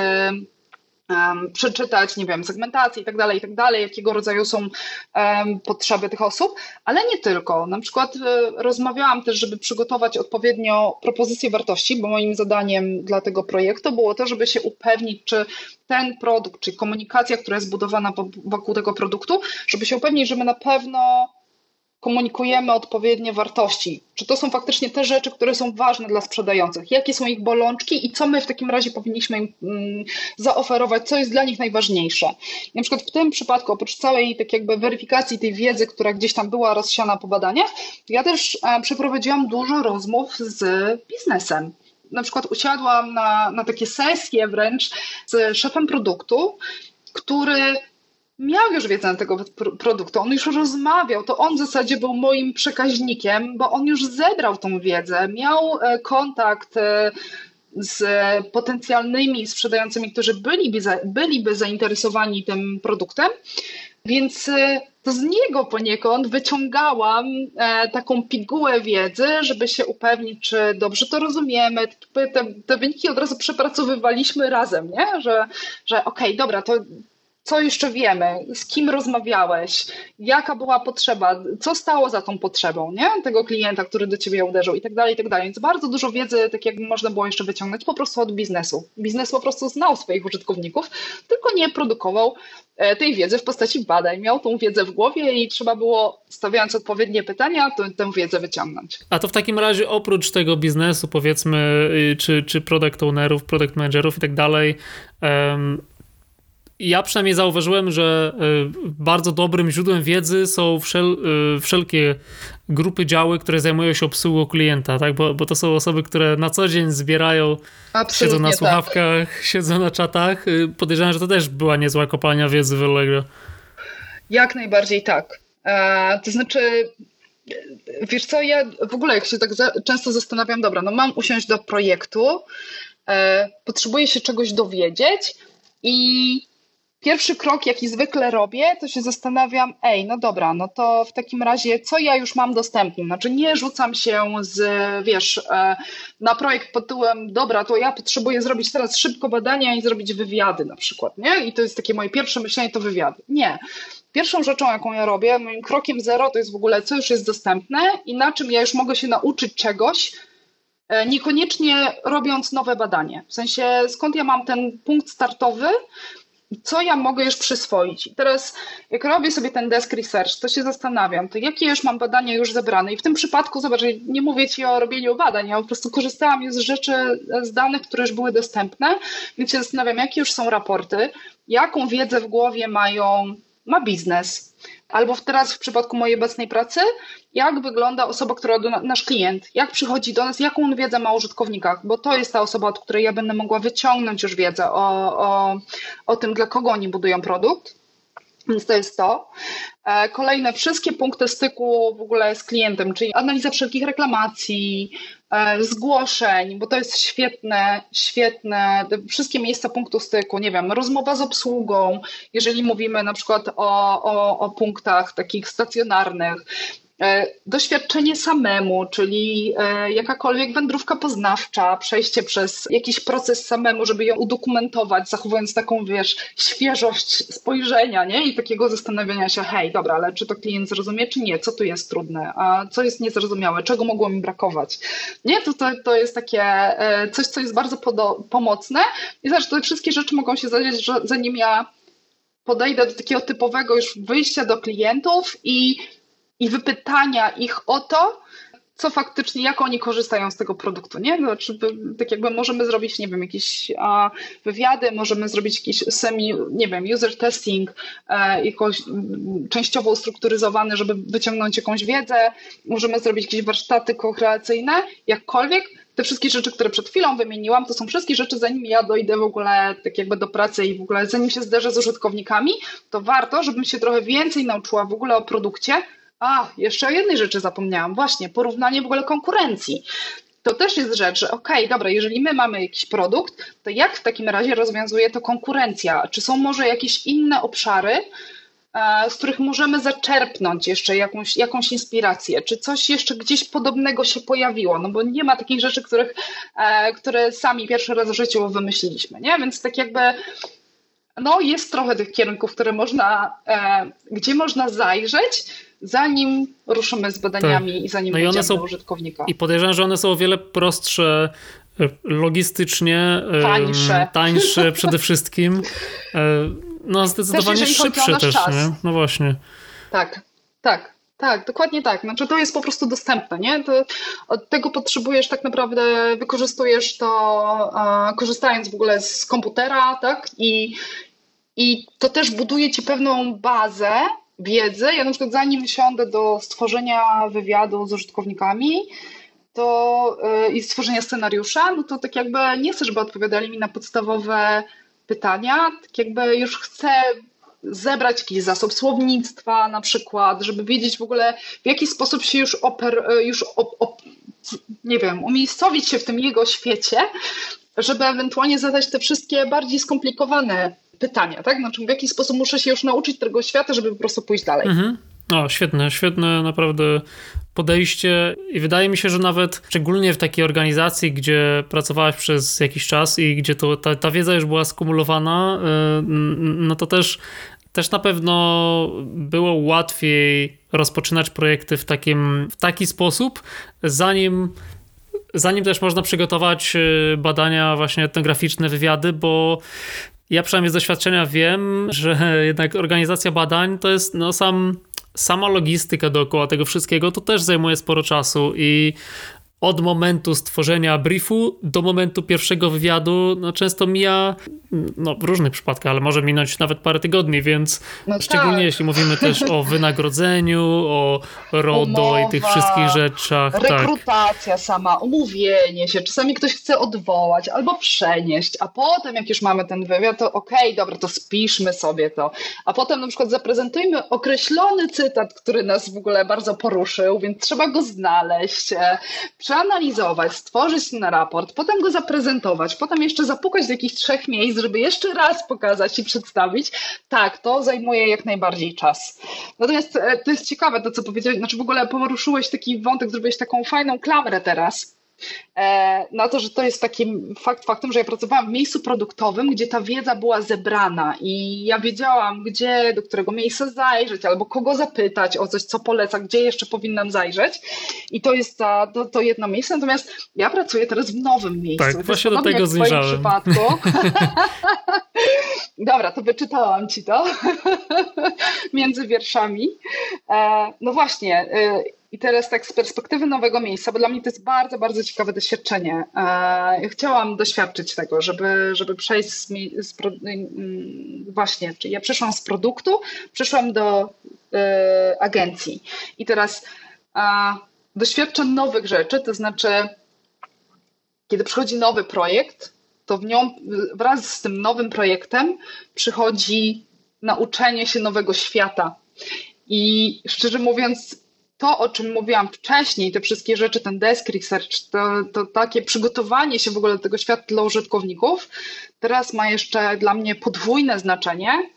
um, przeczytać, nie wiem, segmentację i tak dalej, i tak dalej, jakiego rodzaju są um, potrzeby tych osób, ale nie tylko. Na przykład e, rozmawiałam też, żeby przygotować odpowiednio propozycję wartości, bo moim zadaniem dla tego projektu było to, żeby się upewnić, czy ten produkt, czy komunikacja, która jest budowana wokół tego produktu, żeby się upewnić, że my na pewno komunikujemy odpowiednie wartości. Czy to są faktycznie te rzeczy, które są ważne dla sprzedających? Jakie są ich bolączki i co my w takim razie powinniśmy im mm, zaoferować, co jest dla nich najważniejsze? Na przykład w tym przypadku, oprócz całej tak jakby weryfikacji tej wiedzy, która gdzieś tam była rozsiana po badaniach, ja też e, przeprowadziłam dużo rozmów z biznesem. Na przykład usiadłam na, na takie sesje wręcz z szefem produktu, który miał już wiedzę na tego produktu, on już rozmawiał, to on w zasadzie był moim przekaźnikiem, bo on już zebrał tą wiedzę, miał e, kontakt e, z potencjalnymi sprzedającymi, którzy byliby, byliby zainteresowani tym produktem, więc e, to z niego poniekąd wyciągałam taką pigułę wiedzy, żeby się upewnić, czy dobrze to rozumiemy. Te, te wyniki od razu przepracowywaliśmy razem, nie? że, że okej, okay, dobra, to co jeszcze wiemy, z kim rozmawiałeś, jaka była potrzeba, co stało za tą potrzebą, nie? Tego klienta, który do ciebie uderzył i tak dalej, i tak dalej. Więc bardzo dużo wiedzy, tak jak można było jeszcze wyciągnąć po prostu od biznesu. Biznes po prostu znał swoich użytkowników, tylko nie produkował e, tej wiedzy w postaci badań. Miał tą wiedzę w głowie i trzeba było, stawiając odpowiednie pytania, tę, tę wiedzę wyciągnąć. A to w takim razie oprócz tego biznesu, powiedzmy, y, czy, czy product ownerów, product managerów i tak dalej, ja przynajmniej zauważyłem, że e, bardzo dobrym źródłem wiedzy są wszel, e, wszelkie grupy, działy, które zajmują się obsługą klienta, tak? Bo, bo to są osoby, które na co dzień zbierają, Absolutnie siedzą na tak. słuchawkach, siedzą na czatach. E, podejrzewam, że to też była niezła kopalnia wiedzy w Allegro. Jak najbardziej tak. To znaczy, wiesz co, ja w ogóle jak się tak za, często zastanawiam, dobra, no mam usiąść do projektu, e, potrzebuję się czegoś dowiedzieć i pierwszy krok, jaki zwykle robię, to się zastanawiam, ej, no dobra, no to w takim razie, co ja już mam dostępne? Znaczy, nie rzucam się z, wiesz, e, na projekt pod tytułem, dobra, to ja potrzebuję zrobić teraz szybko badania i zrobić wywiady na przykład, nie? I to jest takie moje pierwsze myślenie, to wywiady. Nie. Pierwszą rzeczą, jaką ja robię, moim krokiem zero, to jest w ogóle, co już jest dostępne i na czym ja już mogę się nauczyć czegoś, e, niekoniecznie robiąc nowe badanie. W sensie, skąd ja mam ten punkt startowy, co ja mogę już przyswoić. I teraz, jak robię sobie ten desk research, to się zastanawiam, to jakie już mam badania już zebrane. I w tym przypadku, zobacz, nie mówię Ci o robieniu badań, ja po prostu korzystałam z rzeczy, z danych, które już były dostępne, więc się zastanawiam, jakie już są raporty, jaką wiedzę w głowie mają, ma biznes, Albo teraz w przypadku mojej obecnej pracy, jak wygląda osoba, która do nasz klient, jak przychodzi do nas, jaką on wiedzę ma o użytkownikach, bo to jest ta osoba, od której ja będę mogła wyciągnąć już wiedzę o, o, o tym, dla kogo oni budują produkt. Więc to jest to. E, kolejne, wszystkie punkty styku w ogóle z klientem, czyli analiza wszelkich reklamacji, e, zgłoszeń, bo to jest świetne, świetne, wszystkie miejsca punktu styku, nie wiem, rozmowa z obsługą, jeżeli mówimy na przykład o, o, o punktach takich stacjonarnych, doświadczenie samemu, czyli e, jakakolwiek wędrówka poznawcza, przejście przez jakiś proces samemu, żeby ją udokumentować, zachowując taką, wiesz, świeżość spojrzenia, nie? I takiego zastanawiania się, hej, dobra, ale czy to klient zrozumie, czy nie? Co tu jest trudne? A co jest niezrozumiałe? Czego mogło mi brakować? Nie? To, to, to jest takie e, coś, co jest bardzo pomocne i zobacz, te wszystkie rzeczy mogą się zadziać, zanim ja podejdę do takiego typowego już wyjścia do klientów i i wypytania ich o to, co faktycznie, jak oni korzystają z tego produktu, nie? Znaczy, tak jakby możemy zrobić, nie wiem, jakieś a, wywiady, możemy zrobić jakiś semi, nie wiem, user testing, e, jakoś częściowo ustrukturyzowany, żeby wyciągnąć jakąś wiedzę, możemy zrobić jakieś warsztaty kokreacyjne, jakkolwiek, te wszystkie rzeczy, które przed chwilą wymieniłam, to są wszystkie rzeczy, zanim ja dojdę w ogóle tak jakby do pracy i w ogóle zanim się zderzę z użytkownikami, to warto, żebym się trochę więcej nauczyła w ogóle o produkcie. A, jeszcze o jednej rzeczy zapomniałam, właśnie, porównanie w ogóle konkurencji to też jest rzecz, że okej, okay, dobra, jeżeli my mamy jakiś produkt, to jak w takim razie rozwiązuje to konkurencja? Czy są może jakieś inne obszary, e, z których możemy zaczerpnąć jeszcze jakąś, jakąś inspirację? Czy coś jeszcze gdzieś podobnego się pojawiło? No bo nie ma takich rzeczy, których, e, które sami pierwszy raz w życiu wymyśliliśmy, nie? Więc tak jakby no jest trochę tych kierunków, które można, e, gdzie można zajrzeć, zanim ruszymy z badaniami tak. i zanim no i one są, do użytkownika. I podejrzewam, że one są o wiele prostsze e, logistycznie, tańsze, tańsze przede wszystkim. E, no zdecydowanie też szybsze też, nie? No właśnie. Tak, tak. Tak, dokładnie tak. Znaczy to jest po prostu dostępne, nie? To, od tego potrzebujesz tak naprawdę, wykorzystujesz to, korzystając w ogóle z komputera, tak? I, I to też buduje ci pewną bazę, wiedzy. Ja na przykład zanim siądę do stworzenia wywiadu z użytkownikami, to yy, i stworzenia scenariusza, no to tak jakby nie chcę, żeby odpowiadali mi na podstawowe pytania, tak jakby już chcę zebrać jakiś zasób słownictwa na przykład, żeby wiedzieć w ogóle w jaki sposób się już, oper, już op, op, nie wiem, umiejscowić się w tym jego świecie, żeby ewentualnie zadać te wszystkie bardziej skomplikowane pytania, tak? Znaczy w jaki sposób muszę się już nauczyć tego świata, żeby po prostu pójść dalej. Mhm. O, świetne, świetne naprawdę podejście i wydaje mi się, że nawet szczególnie w takiej organizacji, gdzie pracowałaś przez jakiś czas i gdzie to, ta, ta wiedza już była skumulowana, y, no to też też na pewno było łatwiej rozpoczynać projekty w, takim, w taki sposób, zanim zanim też można przygotować y, badania właśnie etnograficzne, wywiady, bo ja przynajmniej z doświadczenia wiem, że jednak organizacja badań to jest no, sam, sama logistyka dookoła tego wszystkiego, to też zajmuje sporo czasu i od momentu stworzenia briefu do momentu pierwszego wywiadu, no często mija, no w różnych przypadkach, ale może minąć nawet parę tygodni, więc no szczególnie tak. jeśli mówimy też o wynagrodzeniu, o RODO Umowa, i tych wszystkich rzeczach. Tak. Rekrutacja tak. sama, umówienie się, czasami ktoś chce odwołać albo przenieść, a potem jak już mamy ten wywiad, to okej, okay, dobra, to spiszmy sobie to, a potem na przykład zaprezentujmy określony cytat, który nas w ogóle bardzo poruszył, więc trzeba go znaleźć, przeanalizować, stworzyć ten raport, potem go zaprezentować, potem jeszcze zapukać do jakichś trzech miejsc, żeby jeszcze raz pokazać i przedstawić, tak, to zajmuje jak najbardziej czas. Natomiast e, to jest ciekawe to, co powiedziałeś, znaczy w ogóle poruszyłeś taki wątek, zrobiłeś taką fajną klamrę teraz, na to, że to jest taki fakt faktem, że ja pracowałam w miejscu produktowym, gdzie ta wiedza była zebrana i ja wiedziałam, gdzie, do którego miejsca zajrzeć, albo kogo zapytać o coś, co poleca, gdzie jeszcze powinnam zajrzeć. I to jest ta, to, to jedno miejsce. Natomiast ja pracuję teraz w nowym miejscu. Tak, właśnie do tego zmierzałem. W przypadku. Dobra, to wyczytałam ci to między wierszami. E, no właśnie. E, i teraz tak z perspektywy nowego miejsca, bo dla mnie to jest bardzo, bardzo ciekawe doświadczenie. E, chciałam doświadczyć tego, żeby, żeby przejść z, z mm, właśnie, czyli ja przeszłam z produktu, przeszłam do y, agencji. I teraz a, doświadczam nowych rzeczy, to znaczy kiedy przychodzi nowy projekt, to w nią wraz z tym nowym projektem przychodzi nauczenie się nowego świata. I szczerze mówiąc, to, o czym mówiłam wcześniej, te wszystkie rzeczy, ten desk research, to, to takie przygotowanie się w ogóle do tego świata dla użytkowników, teraz ma jeszcze dla mnie podwójne znaczenie,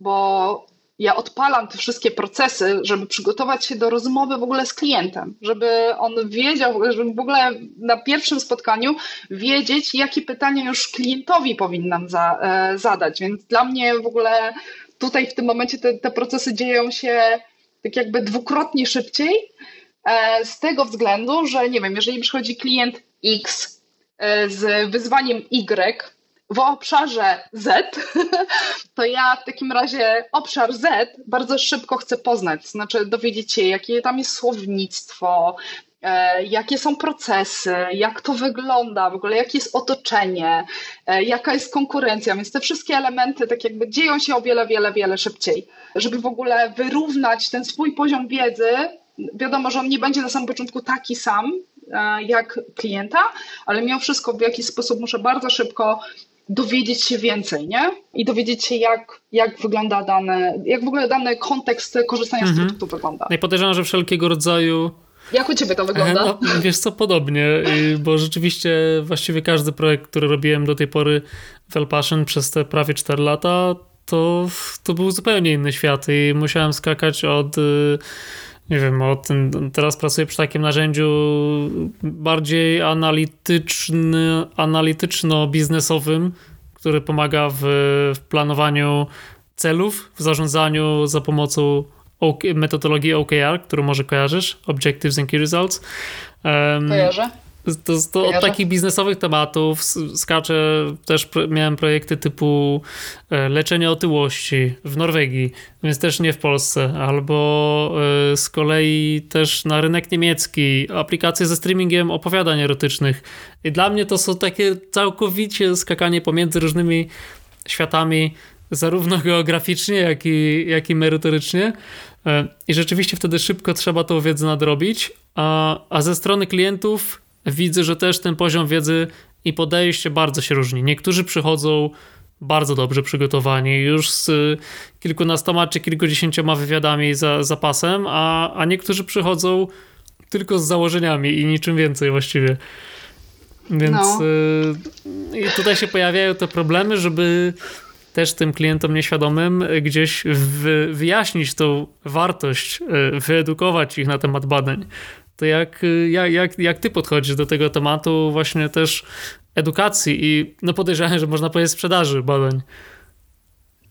bo ja odpalam te wszystkie procesy, żeby przygotować się do rozmowy w ogóle z klientem, żeby on wiedział, żeby w ogóle na pierwszym spotkaniu wiedzieć, jakie pytania już klientowi powinnam za, e, zadać. Więc dla mnie w ogóle tutaj w tym momencie te, te procesy dzieją się tak jakby dwukrotnie szybciej, e, z tego względu, że nie wiem, jeżeli przychodzi klient X e, z wyzwaniem Y w obszarze Z, to ja w takim razie obszar Z bardzo szybko chcę poznać, znaczy dowiedzieć się, jakie tam jest słownictwo, jakie są procesy, jak to wygląda, w ogóle jakie jest otoczenie, e, jaka jest konkurencja, więc te wszystkie elementy tak jakby dzieją się o wiele, wiele, wiele szybciej. Żeby w ogóle wyrównać ten swój poziom wiedzy, wiadomo, że on nie będzie na samym początku taki sam, e, jak klienta, ale mimo wszystko w jakiś sposób muszę bardzo szybko dowiedzieć się więcej, nie? I dowiedzieć się, jak, jak wygląda dane, jak w ogóle dany kontekst korzystania mhm. z produktu wygląda. No i podejrzewam, że wszelkiego rodzaju jak u ciebie to wygląda? No, wiesz co, podobnie, bo rzeczywiście właściwie każdy projekt, który robiłem do tej pory w El Passion przez te prawie 4 lata, to, to był zupełnie inny świat i musiałem skakać od y, nie wiem, od, teraz pracuję przy takim narzędziu bardziej analityczny, analityczno-biznesowym, który pomaga w, w planowaniu celów, w zarządzaniu za pomocą metodologii OKR, którą może kojarzysz, Objectives and Key Results. Um, Kojarzę. To, to od takich biznesowych tematów skaczę, też miałem projekty typu e, leczenie otyłości w Norwegii, więc też nie w Polsce, albo e, z kolei też na rynek niemiecki, aplikacje ze streamingiem opowiadań erotycznych. I dla mnie to są takie całkowicie skakanie pomiędzy różnymi światami, zarówno geograficznie, jak i, jak i merytorycznie. E, I rzeczywiście wtedy szybko trzeba tą wiedzę nadrobić, a, a ze strony klientów widzę, że też ten poziom wiedzy i podejście bardzo się różni. Niektórzy przychodzą bardzo dobrze przygotowani, już z kilkunastoma czy kilkudziesięcioma wywiadami za zapasem, a, a niektórzy przychodzą tylko z założeniami i niczym więcej właściwie. Więc no. y, tutaj się pojawiają te problemy, żeby też tym klientom nieświadomym gdzieś wyjaśnić tą wartość, y, wyedukować ich na temat badań to jak, jak, jak, jak ty podchodzisz do tego tematu właśnie też edukacji i no podejrzewam, że można powiedzieć sprzedaży badań?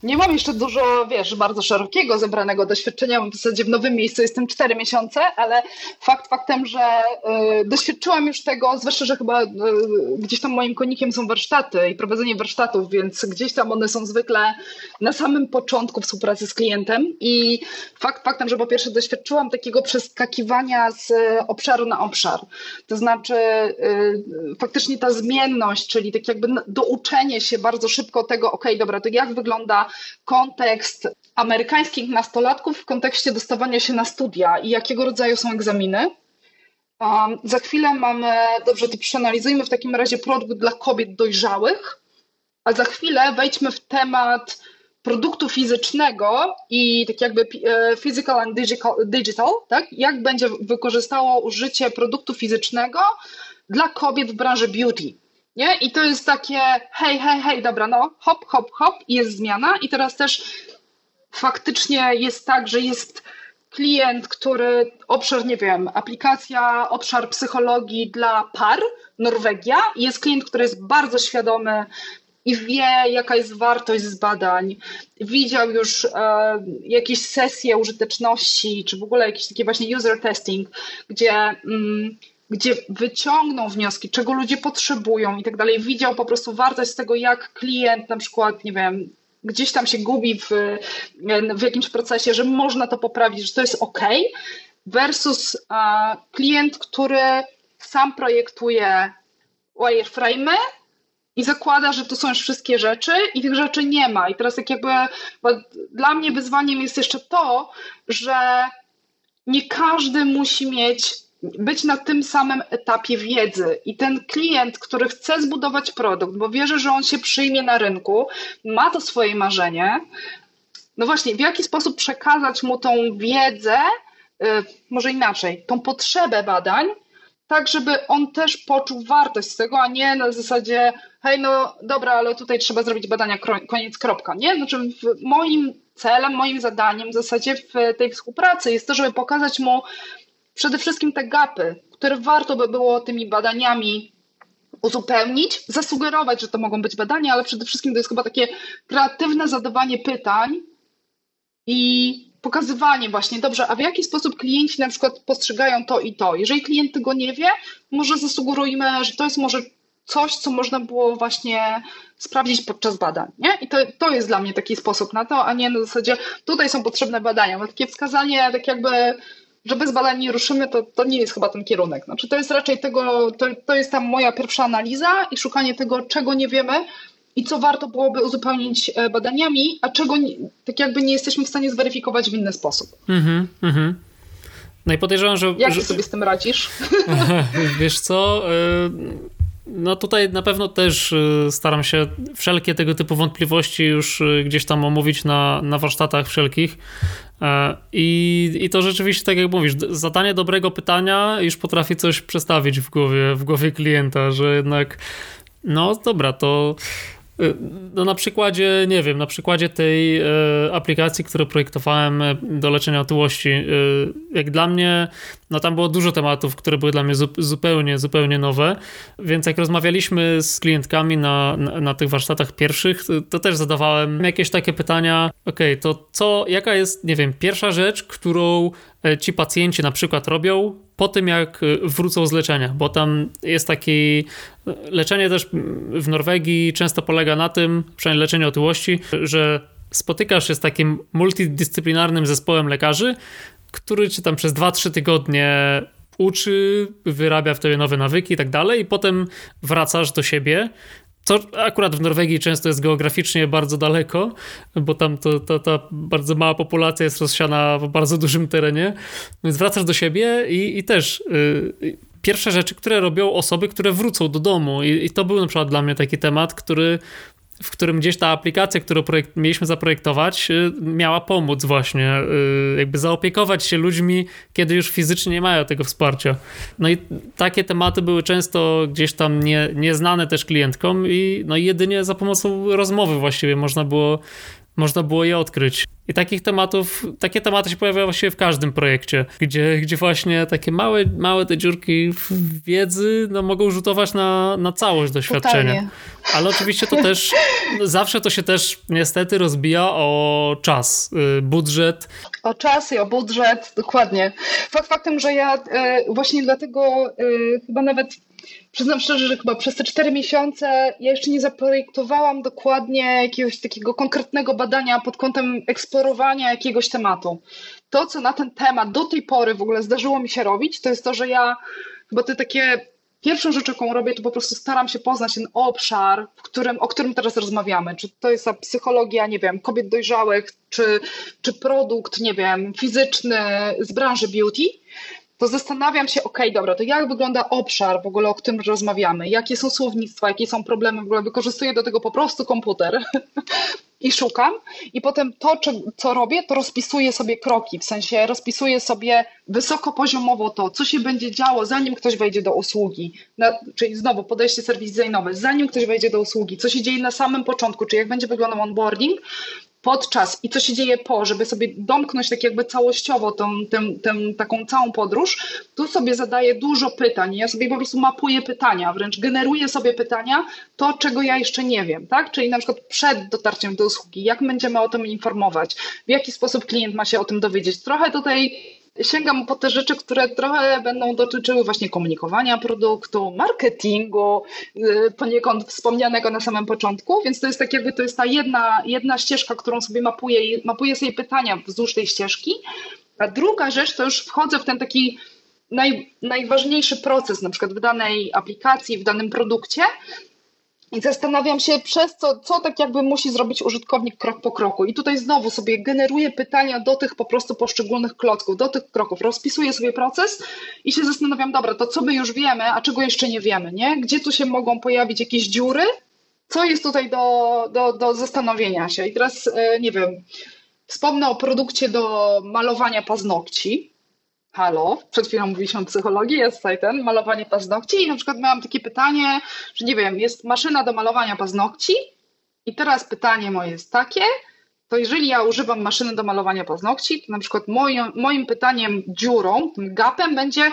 Nie mam jeszcze dużo, wiesz, bardzo szerokiego zebranego doświadczenia. W zasadzie w nowym miejscu jestem 4 miesiące, ale fakt faktem, że y, doświadczyłam już tego, zwłaszcza, że chyba y, gdzieś tam moim konikiem są warsztaty i prowadzenie warsztatów, więc gdzieś tam one są zwykle na samym początku współpracy z klientem. I fakt faktem, że po pierwsze doświadczyłam takiego przeskakiwania z obszaru na obszar. To znaczy y, faktycznie ta zmienność, czyli tak jakby douczenie się bardzo szybko tego, ok, dobra, to jak wygląda kontekst amerykańskich nastolatków w kontekście dostawania się na studia i jakiego rodzaju są egzaminy. Um, za chwilę mamy, dobrze to przeanalizujmy w takim razie produkt dla kobiet dojrzałych, a za chwilę wejdźmy w temat produktu fizycznego i tak jakby e, physical and digital, tak? jak będzie wykorzystało użycie produktu fizycznego dla kobiet w branży beauty. Nie? I to jest takie hej, hej, hej, dobra, no hop, hop, hop jest zmiana. I teraz też faktycznie jest tak, że jest klient, który obszar, nie wiem, aplikacja, obszar psychologii dla par, Norwegia, jest klient, który jest bardzo świadomy i wie, jaka jest wartość z badań, widział już e, jakieś sesje użyteczności, czy w ogóle jakiś taki właśnie user testing, gdzie mm, gdzie wyciągnął wnioski, czego ludzie potrzebują i tak dalej. Widział po prostu wartość z tego, jak klient na przykład, nie wiem, gdzieś tam się gubi w, w jakimś procesie, że można to poprawić, że to jest ok, versus klient, który sam projektuje wireframe'y i zakłada, że to są już wszystkie rzeczy i tych rzeczy nie ma. I teraz tak jakby dla mnie wyzwaniem jest jeszcze to, że nie każdy musi mieć być na tym samym etapie wiedzy. I ten klient, który chce zbudować produkt, bo wierzy, że on się przyjmie na rynku, ma to swoje marzenie. No właśnie, w jaki sposób przekazać mu tą wiedzę, y, może inaczej, tą potrzebę badań, tak żeby on też poczuł wartość z tego, a nie na zasadzie, hej, no dobra, ale tutaj trzeba zrobić badania, koniec, kropka, nie? Znaczy moim celem, moim zadaniem w zasadzie w tej współpracy jest to, żeby pokazać mu przede wszystkim te gapy, które warto by było tymi badaniami uzupełnić, zasugerować, że to mogą być badania, ale przede wszystkim to jest chyba takie kreatywne zadawanie pytań i pokazywanie właśnie, dobrze, a w jaki sposób klienci na przykład postrzegają to i to. Jeżeli klient tego nie wie, może zasugerujmy, że to jest może coś, co można było właśnie sprawdzić podczas badań. Nie? I to, to jest dla mnie taki sposób na to, a nie na zasadzie tutaj są potrzebne badania. Bo takie wskazanie, tak jakby że bez badań nie ruszymy, to, to nie jest chyba ten kierunek. Znaczy, to jest raczej tego, to, to jest tam moja pierwsza analiza i szukanie tego, czego nie wiemy i co warto byłoby uzupełnić e, badaniami, a czego tak jakby nie jesteśmy w stanie zweryfikować w inny sposób. Mhm, mhm. No i podejrzewam, że... Jak że... sobie z tym radzisz? Wiesz co... Y no tutaj na pewno też y, staram się wszelkie tego typu wątpliwości już y, gdzieś tam omówić na, na warsztatach wszelkich. E, I, I to rzeczywiście, tak jak mówisz, zadanie dobrego pytania już potrafi coś przestawić w głowie, w głowie klienta, że jednak no dobra, to no na przykładzie, nie wiem, na przykładzie tej e, aplikacji, którą projektowałem e, do leczenia otyłości, e, jak dla mnie, no tam było dużo tematów, które były dla mnie zupełnie, zupełnie nowe, więc jak rozmawialiśmy z klientkami na, na, na tych warsztatach pierwszych, to, to, też zadawałem jakieś takie pytania, ok, to co, jaka jest, nie wiem, pierwsza rzecz, którą ci pacjenci na przykład robią po tym, jak wrócą z leczenia, bo tam jest taki leczenie też w Norwegii często polega na tym, przynajmniej leczenie otyłości, że spotykasz się z takim multidyscyplinarnym zespołem lekarzy, który cię tam przez 2-3 tygodnie uczy, wyrabia w tobie nowe nawyki i tak dalej, i potem wracasz do siebie. Co akurat w Norwegii często jest geograficznie bardzo daleko, bo tam to, to, ta bardzo mała populacja jest rozsiana w bardzo dużym terenie. Więc wracasz do siebie i, i też yy, pierwsze rzeczy, które robią osoby, które wrócą do domu. I, i to był na przykład dla mnie taki temat, który w którym gdzieś ta aplikacja, którą projekt, mieliśmy zaprojektować, y, miała pomóc właśnie, y, jakby zaopiekować się ludźmi, kiedy już fizycznie nie mają tego wsparcia. No i takie tematy były często gdzieś tam nie, nieznane też klientkom i no jedynie za pomocą rozmowy właściwie można było można było je odkryć. I takich tematów, takie tematy się pojawiają właściwie w każdym projekcie, gdzie, gdzie właśnie takie małe, małe te dziurki w wiedzy no, mogą rzutować na, na całość doświadczenia. Totalnie. Ale oczywiście to też, zawsze to się też niestety rozbija o czas, y, budżet. O czas i o budżet, dokładnie. Fakt faktem, że ja y, właśnie dlatego y, chyba nawet Przyznam szczerze, że chyba przez te cztery miesiące ja jeszcze nie zaprojektowałam dokładnie jakiegoś takiego konkretnego badania pod kątem eksplorowania jakiegoś tematu. To, co na ten temat do tej pory w ogóle zdarzyło mi się robić, to jest to, że ja chyba te takie pierwszą rzecz, jaką robię, to po prostu staram się poznać ten obszar, którym, o którym teraz rozmawiamy. Czy to jest psychologia, nie wiem, kobiet dojrzałych, czy, czy produkt, nie wiem, fizyczny z branży beauty to zastanawiam się, ok, dobra, to jak wygląda obszar w ogóle, o którym rozmawiamy, jakie są słownictwa, jakie są problemy, w ogóle wykorzystuję do tego po prostu komputer i szukam. I potem to, co robię, to rozpisuję sobie kroki, w sensie rozpisuję sobie wysokopoziomowo to, co się będzie działo, zanim ktoś wejdzie do usługi, na, czyli znowu podejście serwis designowe, zanim ktoś wejdzie do usługi, co się dzieje na samym początku, czyli jak będzie wyglądał onboarding, podczas i co się dzieje po, żeby sobie domknąć tak jakby całościowo tą, tę, tę taką całą podróż, tu sobie zadaję dużo pytań. Ja sobie po prostu mapuję pytania, wręcz generuję sobie pytania, to czego ja jeszcze nie wiem, tak? Czyli na przykład przed dotarciem do usługi, jak będziemy o tym informować, w jaki sposób klient ma się o tym dowiedzieć. Trochę tutaj sięgam po te rzeczy, które trochę będą dotyczyły właśnie komunikowania produktu, marketingu, y, poniekąd wspomnianego na samym początku, więc to jest tak jakby to jest ta jedna, jedna ścieżka, którą sobie mapuję, mapuję sobie pytania wzdłuż tej ścieżki, a druga rzecz to już wchodzę w ten taki naj, najważniejszy proces, na przykład w danej aplikacji, w danym produkcie, i zastanawiam się, przez co, co tak jakby musi zrobić użytkownik krok po kroku. I tutaj znowu sobie generuję pytania do tych po prostu poszczególnych klocków, do tych kroków. Rozpisuję sobie proces i się zastanawiam, dobra, to co my już wiemy, a czego jeszcze nie wiemy, nie? Gdzie tu się mogą pojawić jakieś dziury? Co jest tutaj do, do, do zastanowienia się? I teraz, e, nie wiem, wspomnę o produkcie do malowania paznokci halo, przed chwilą mówiliśmy o psychologii, jest tutaj ten, malowanie paznokci. I na przykład miałam takie pytanie, że nie wiem, jest maszyna do malowania paznokci? I teraz pytanie moje jest takie, to jeżeli ja używam maszyny do malowania paznokci, to na przykład moim, moim pytaniem dziurą, tym gapem będzie,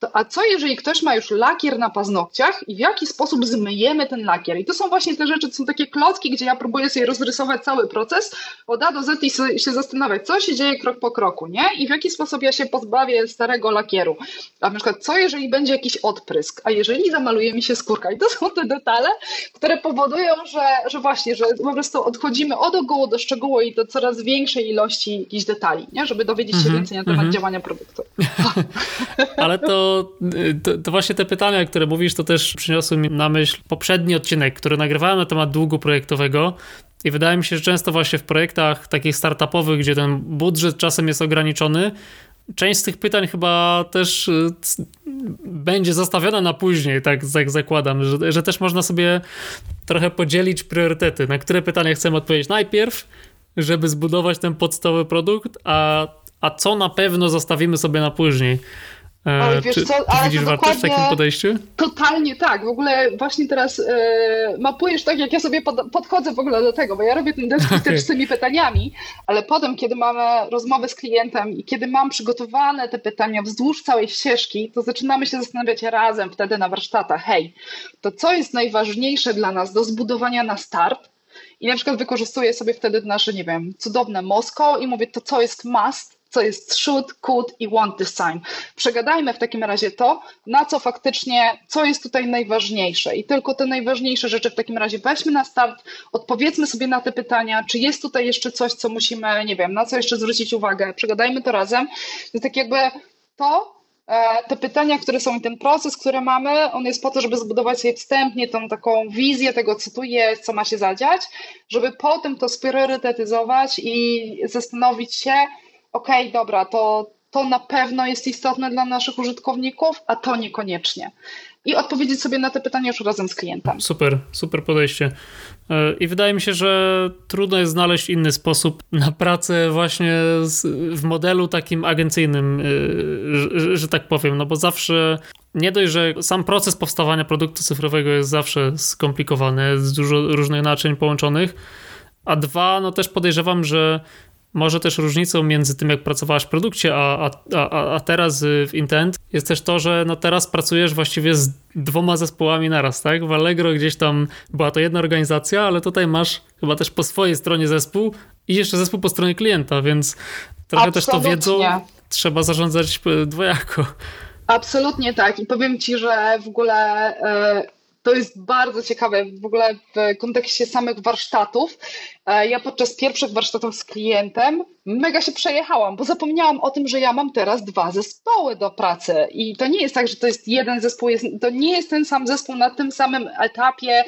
to, a co jeżeli ktoś ma już lakier na paznokciach i w jaki sposób zmyjemy ten lakier? I to są właśnie te rzeczy, to są takie klocki, gdzie ja próbuję sobie rozrysować cały proces od A do Z i się zastanawiać, co się dzieje krok po kroku, nie? I w jaki sposób ja się pozbawię starego lakieru. A na przykład, co jeżeli będzie jakiś odprysk, a jeżeli zamaluje mi się skórka? I to są te detale, które powodują, że, że właśnie, że po prostu odchodzimy od ogółu do szczegółu i do coraz większej ilości jakichś detali, nie? Żeby dowiedzieć się mm -hmm, więcej na temat mm -hmm. działania produktu. Ale to to, to, właśnie te pytania, które mówisz, to też przyniosły mi na myśl poprzedni odcinek, który nagrywałem na temat długu projektowego. I wydaje mi się, że często właśnie w projektach takich startupowych, gdzie ten budżet czasem jest ograniczony, część z tych pytań chyba też y, będzie zostawiona na później, tak, zakładam, że, że też można sobie trochę podzielić priorytety, na które pytania chcemy odpowiedzieć najpierw, żeby zbudować ten podstawowy produkt, a, a co na pewno zostawimy sobie na później. E, ale wiesz Czy, co, ale widzisz wartość w takim podejściu? Totalnie tak. W ogóle właśnie teraz e, mapujesz tak, jak ja sobie pod, podchodzę w ogóle do tego, bo ja robię ten desk też z tymi pytaniami, ale potem, kiedy mamy rozmowę z klientem i kiedy mam przygotowane te pytania wzdłuż całej ścieżki, to zaczynamy się zastanawiać razem wtedy na warsztatach, hej, to co jest najważniejsze dla nas do zbudowania na start? I na przykład wykorzystuję sobie wtedy nasze, nie wiem, cudowne Mosko i mówię, to co jest must, co jest should, could i want design. Przegadajmy w takim razie to, na co faktycznie, co jest tutaj najważniejsze i tylko te najważniejsze rzeczy w takim razie weźmy na start, odpowiedzmy sobie na te pytania, czy jest tutaj jeszcze coś, co musimy, nie wiem, na co jeszcze zwrócić uwagę, przegadajmy to razem. Więc tak jakby to, e, te pytania, które są i ten proces, który mamy, on jest po to, żeby zbudować sobie wstępnie tą taką wizję tego, co tu jest, co ma się zadziać, żeby potem to spriorytetyzować i zastanowić się, okej, okay, dobra, to, to na pewno jest istotne dla naszych użytkowników, a to niekoniecznie. I odpowiedzieć sobie na te pytania już razem z klientem. Super, super podejście. E, I wydaje mi się, że trudno jest znaleźć inny sposób na pracę właśnie w modelu takim agencyjnym, e, że, że tak powiem, no bo zawsze nie dość, że sam proces powstawania produktu cyfrowego jest zawsze skomplikowany, z dużo różnych naczyń połączonych, a dwa, no też podejrzewam, że może też różnicą między tym, jak pracowałaś w produkcie, a, a, a teraz w Intent jest też to, że no teraz pracujesz właściwie z dwoma zespołami naraz, tak? W Allegro gdzieś tam była to jedna organizacja, ale tutaj masz chyba też po swojej stronie zespół i jeszcze zespół po stronie klienta, więc trochę Absolutnie. też to wiedzą trzeba zarządzać dwojako. Absolutnie tak i powiem Ci, że w ogóle... Yy to jest bardzo ciekawe w ogóle w kontekście samych warsztatów. E, ja podczas pierwszych warsztatów z klientem mega się przejechałam, bo zapomniałam o tym, że ja mam teraz dwa zespoły do pracy. I to nie jest tak, że to jest jeden zespół, jest, to nie jest ten sam zespół na tym samym etapie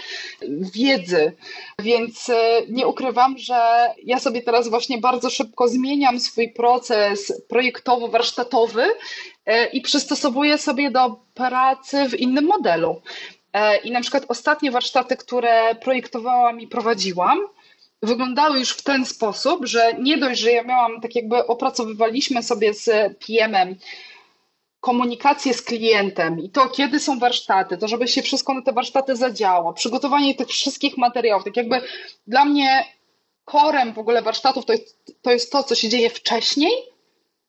wiedzy. Więc e, nie ukrywam, że ja sobie teraz właśnie bardzo szybko zmieniam swój proces projektowo-warsztatowy e, i przystosowuję sobie do pracy w innym modelu. E, I na przykład ostatnie warsztaty, które projektowałam i prowadziłam, wyglądały już w ten sposób, że nie dość, że ja miałam, tak jakby opracowywaliśmy sobie z PM-em komunikację z klientem i to, kiedy są warsztaty, to żeby się wszystko na te warsztaty zadziało, przygotowanie tych wszystkich materiałów, tak jakby dla mnie korem w ogóle warsztatów to jest, to jest to, co się dzieje wcześniej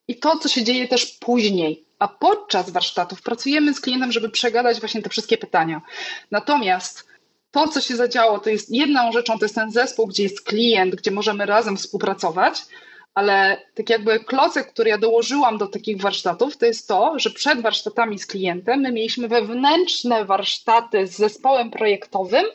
i to, co się dzieje też później a podczas warsztatów pracujemy z klientem, żeby przegadać właśnie te wszystkie pytania. Natomiast to, co się zadziało, to jest jedną rzeczą, to jest ten zespół, gdzie jest klient, gdzie możemy razem współpracować, ale tak jakby klocek, który ja dołożyłam do takich warsztatów, to jest to, że przed warsztatami z klientem my mieliśmy wewnętrzne warsztaty z zespołem projektowym,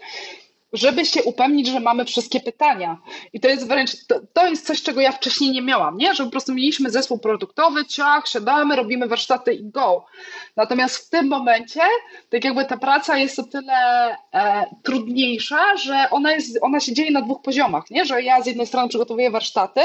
żeby się upewnić, że mamy wszystkie pytania. I to jest wręcz, to, to, jest coś, czego ja wcześniej nie miałam, nie? Że po prostu mieliśmy zespół produktowy, ciach, siadamy, robimy warsztaty i go. Natomiast w tym momencie, tak jakby ta praca jest o tyle e, trudniejsza, że ona, jest, ona się dzieje na dwóch poziomach, nie? Że ja z jednej strony przygotowuję warsztaty,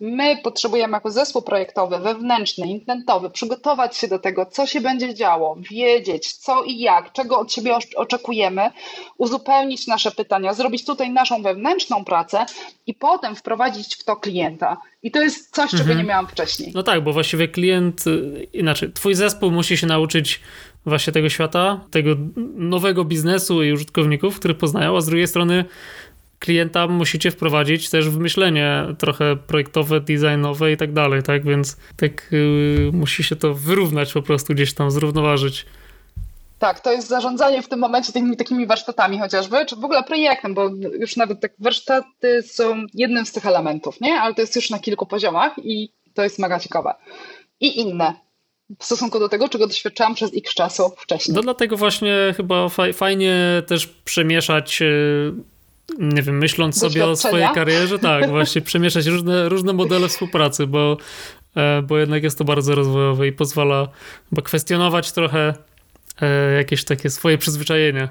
My potrzebujemy jako zespół projektowy, wewnętrzny, intentowy przygotować się do tego, co się będzie działo, wiedzieć co i jak, czego od siebie oczekujemy, uzupełnić nasze pytania, zrobić tutaj naszą wewnętrzną pracę i potem wprowadzić w to klienta. I to jest coś, czego mhm. nie miałam wcześniej. No tak, bo właściwie klient, y, inaczej, twój zespół musi się nauczyć właśnie tego świata, tego nowego biznesu i użytkowników, których poznają, a z drugiej strony klienta musicie wprowadzić też w myślenie trochę projektowe, designowe i tak dalej, tak? Więc tak yy, musi się to wyrównać po prostu gdzieś tam, zrównoważyć. Tak, to jest zarządzanie w tym momencie tymi takimi warsztatami chociażby, czy w ogóle projektem, bo już nawet tak warsztaty są jednym z tych elementów, nie? Ale to jest już na kilku poziomach i to jest mega ciekawe. I inne w stosunku do tego, czego doświadczałam przez x czasu wcześniej. No dlatego właśnie chyba fajnie też przemieszać y, nie wiem, myśląc sobie o swojej karierze, tak, właśnie przemieszać różne, różne modele współpracy, bo, e, bo jednak jest to bardzo rozwojowe i pozwala chyba kwestionować trochę e, jakieś takie swoje przyzwyczajenia,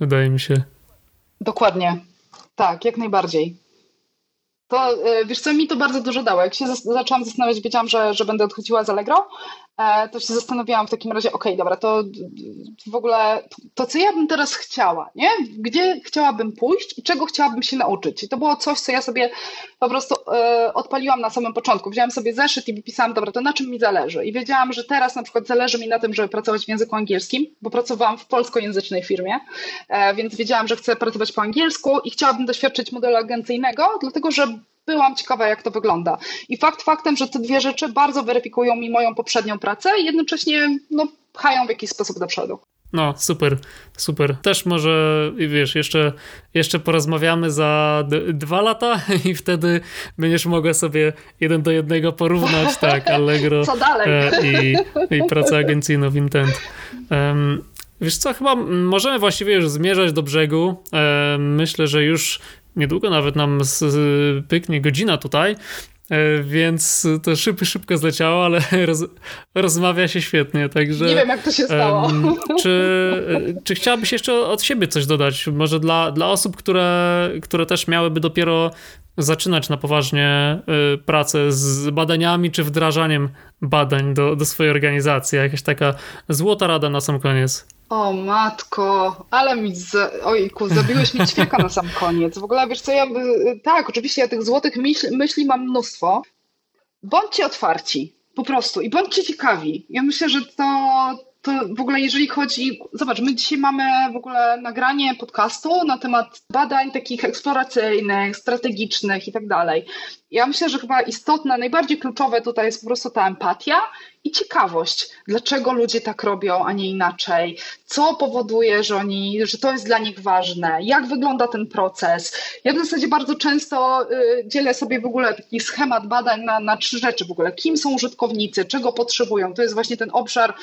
wydaje mi się. Dokładnie. Tak, jak najbardziej. To e, wiesz co, mi to bardzo dużo dało. Jak się zaczęłam zastanawiać, wiedziałam, że, że będę odchodziła z Allegro, to się zastanawiałam w takim razie, okej, okay, dobra, to w ogóle to, co ja bym teraz chciała, nie? Gdzie chciałabym pójść i czego chciałabym się nauczyć? I to było coś, co ja sobie po prostu e, odpaliłam na samym początku. Wziąłam sobie zeszyt i wypisałam, dobra, to na czym mi zależy? I wiedziałam, że teraz na przykład zależy mi na tym, żeby pracować w języku angielskim, bo pracowałam w polskojęzycznej firmie, więc wiedziałam, że chcę pracować po angielsku i chciałabym doświadczyć modelu agencyjnego, dlatego że byłam ciekawa, jak to wygląda. I fakt faktem, że te dwie rzeczy bardzo weryfikują mi moją poprzednią pracę i jednocześnie no, pchają w jakiś sposób do przodu. No, super, super. Też może, wiesz, jeszcze, jeszcze porozmawiamy za dwa lata i wtedy będziesz mogła sobie jeden do jednego porównać, tak, Allegro Co dalej? E, i, i pracę agencyjną w Intent. Um, wiesz co, chyba możemy właściwie już zmierzać do brzegu. Myślę, że już niedługo nawet nam pyknie godzina tutaj, e, więc to szybko, szybko zleciało, ale roz, rozmawia się świetnie, także... Nie wiem, jak to się stało. Um, czy, czy chciałabyś jeszcze od siebie coś dodać? Może dla, dla osób, które, które też miałyby dopiero zaczynać na poważnie y, pracę z badaniami czy wdrażaniem badań do, do swojej organizacji? Jakaś taka złota rada na sam koniec. O matko, ale mi, z... ojku, zabiłeś mi ćwieka na sam koniec. W ogóle wiesz co, ja, tak, oczywiście ja tych złotych myśli, myśli mam mnóstwo. Bądźcie otwarci, po prostu, i bądźcie ciekawi. Ja myślę, że to, to w ogóle jeżeli chodzi, zobacz, my dzisiaj mamy w ogóle nagranie podcastu na temat badań takich eksploracyjnych, strategicznych i tak dalej. Ja myślę, że chyba istotne, najbardziej kluczowe tutaj jest po prostu ta empatia i ciekawość, dlaczego ludzie tak robią, a nie inaczej, co powoduje, że oni, że to jest dla nich ważne, jak wygląda ten proces. Ja w zasadzie bardzo często y, dzielę sobie w ogóle taki schemat badań na, na trzy rzeczy w ogóle. Kim są użytkownicy, czego potrzebują. To jest właśnie ten obszar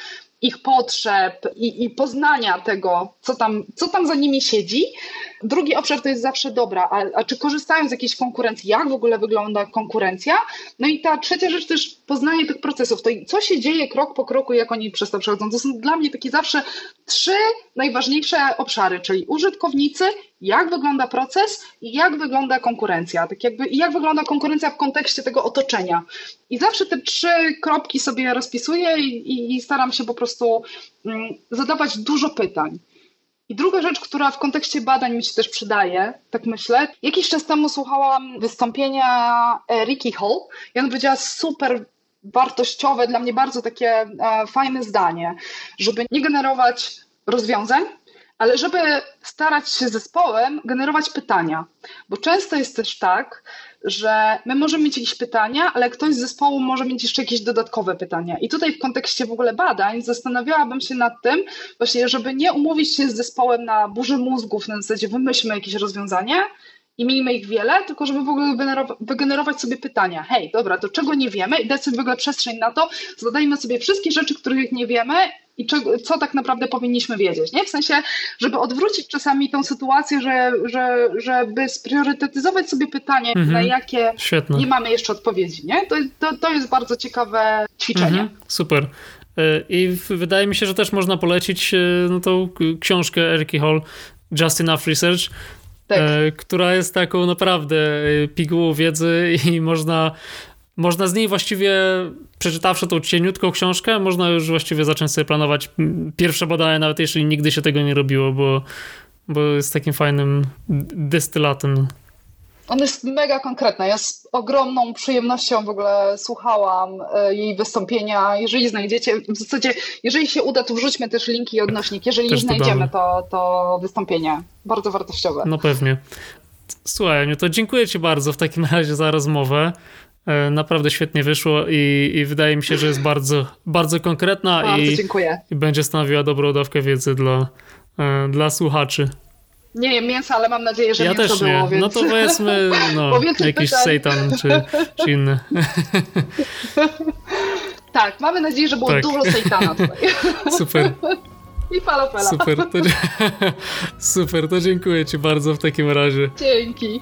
ich potrzeb i, i poznania tego, co tam, co tam za nimi siedzi. Drugi obszar to jest zawsze dobra, a, a czy korzystają z jakiejś konkurencji, jak w ogóle wygląda konkurencja? No i ta trzecia rzecz też poznanie tych procesów, to co się dzieje krok po kroku, jak oni przez to przechodzą. To są dla mnie takie zawsze trzy najważniejsze obszary, czyli użytkownicy, jak wygląda proces i jak wygląda konkurencja. Tak jakby, I jak wygląda konkurencja w kontekście tego otoczenia. I zawsze te trzy kropki sobie rozpisuję i, i staram się po prostu mm, zadawać dużo pytań. I druga rzecz, która w kontekście badań mi się też przydaje, tak myślę. Jakiś czas temu słuchałam wystąpienia Ricky Hall i ona powiedziała super wartościowe, dla mnie bardzo takie e, fajne zdanie, żeby nie generować rozwiązań, ale żeby starać się zespołem generować pytania. Bo często jest też tak, że my możemy mieć jakieś pytania, ale ktoś z zespołu może mieć jeszcze jakieś dodatkowe pytania. I tutaj w kontekście w ogóle badań zastanawiałabym się nad tym, właśnie, żeby nie umówić się z zespołem na burzy mózgów, na zasadzie wymyślmy jakieś rozwiązanie, i miejmy ich wiele, tylko żeby w ogóle wygenerować sobie pytania. Hej, dobra, to czego nie wiemy i dać sobie w ogóle przestrzeń na to, zadajmy sobie wszystkie rzeczy, których nie wiemy i czego, co tak naprawdę powinniśmy wiedzieć, nie? W sensie, żeby odwrócić czasami tą sytuację, że, że, żeby spriorytetyzować sobie pytanie, mhm. na jakie Świetne. nie mamy jeszcze odpowiedzi, nie? To, to, to jest bardzo ciekawe ćwiczenie. Mhm. Super. E, I wydaje mi się, że też można polecić e, no, tą książkę Eriki Hall, Just Enough Research, tak. E, która jest taką naprawdę pigułą wiedzy i można można z niej właściwie, przeczytawszy tą cieniutką książkę, można już właściwie zacząć sobie planować pierwsze badania, nawet jeśli nigdy się tego nie robiło, bo, bo jest takim fajnym destylatem. On jest mega konkretna. Ja z ogromną przyjemnością w ogóle słuchałam e, jej wystąpienia. Jeżeli znajdziecie, w zasadzie, jeżeli się uda, to wrzućmy też linki i odnośnik. Jeżeli też znajdziemy to, to wystąpienie. Bardzo wartościowe. No pewnie. Słuchaj, no to dziękuję Ci bardzo w takim razie za rozmowę. E, naprawdę świetnie wyszło i, i, wydaje mi się, że jest bardzo, bardzo konkretna bardzo i, dziękuję. i będzie stanowiła dobrą dawkę wiedzy dla, e, dla słuchaczy. Nie jem mięsa, ale mam nadzieję, że ja mięso też nie. było, więc... No to powiedzmy no, jakiś pytań. seitan czy, czy inny. tak, mamy nadzieję, że było tak. dużo sejtana tutaj. Super. I falafela. Super to, super, to dziękuję Ci bardzo w takim razie. Dzięki.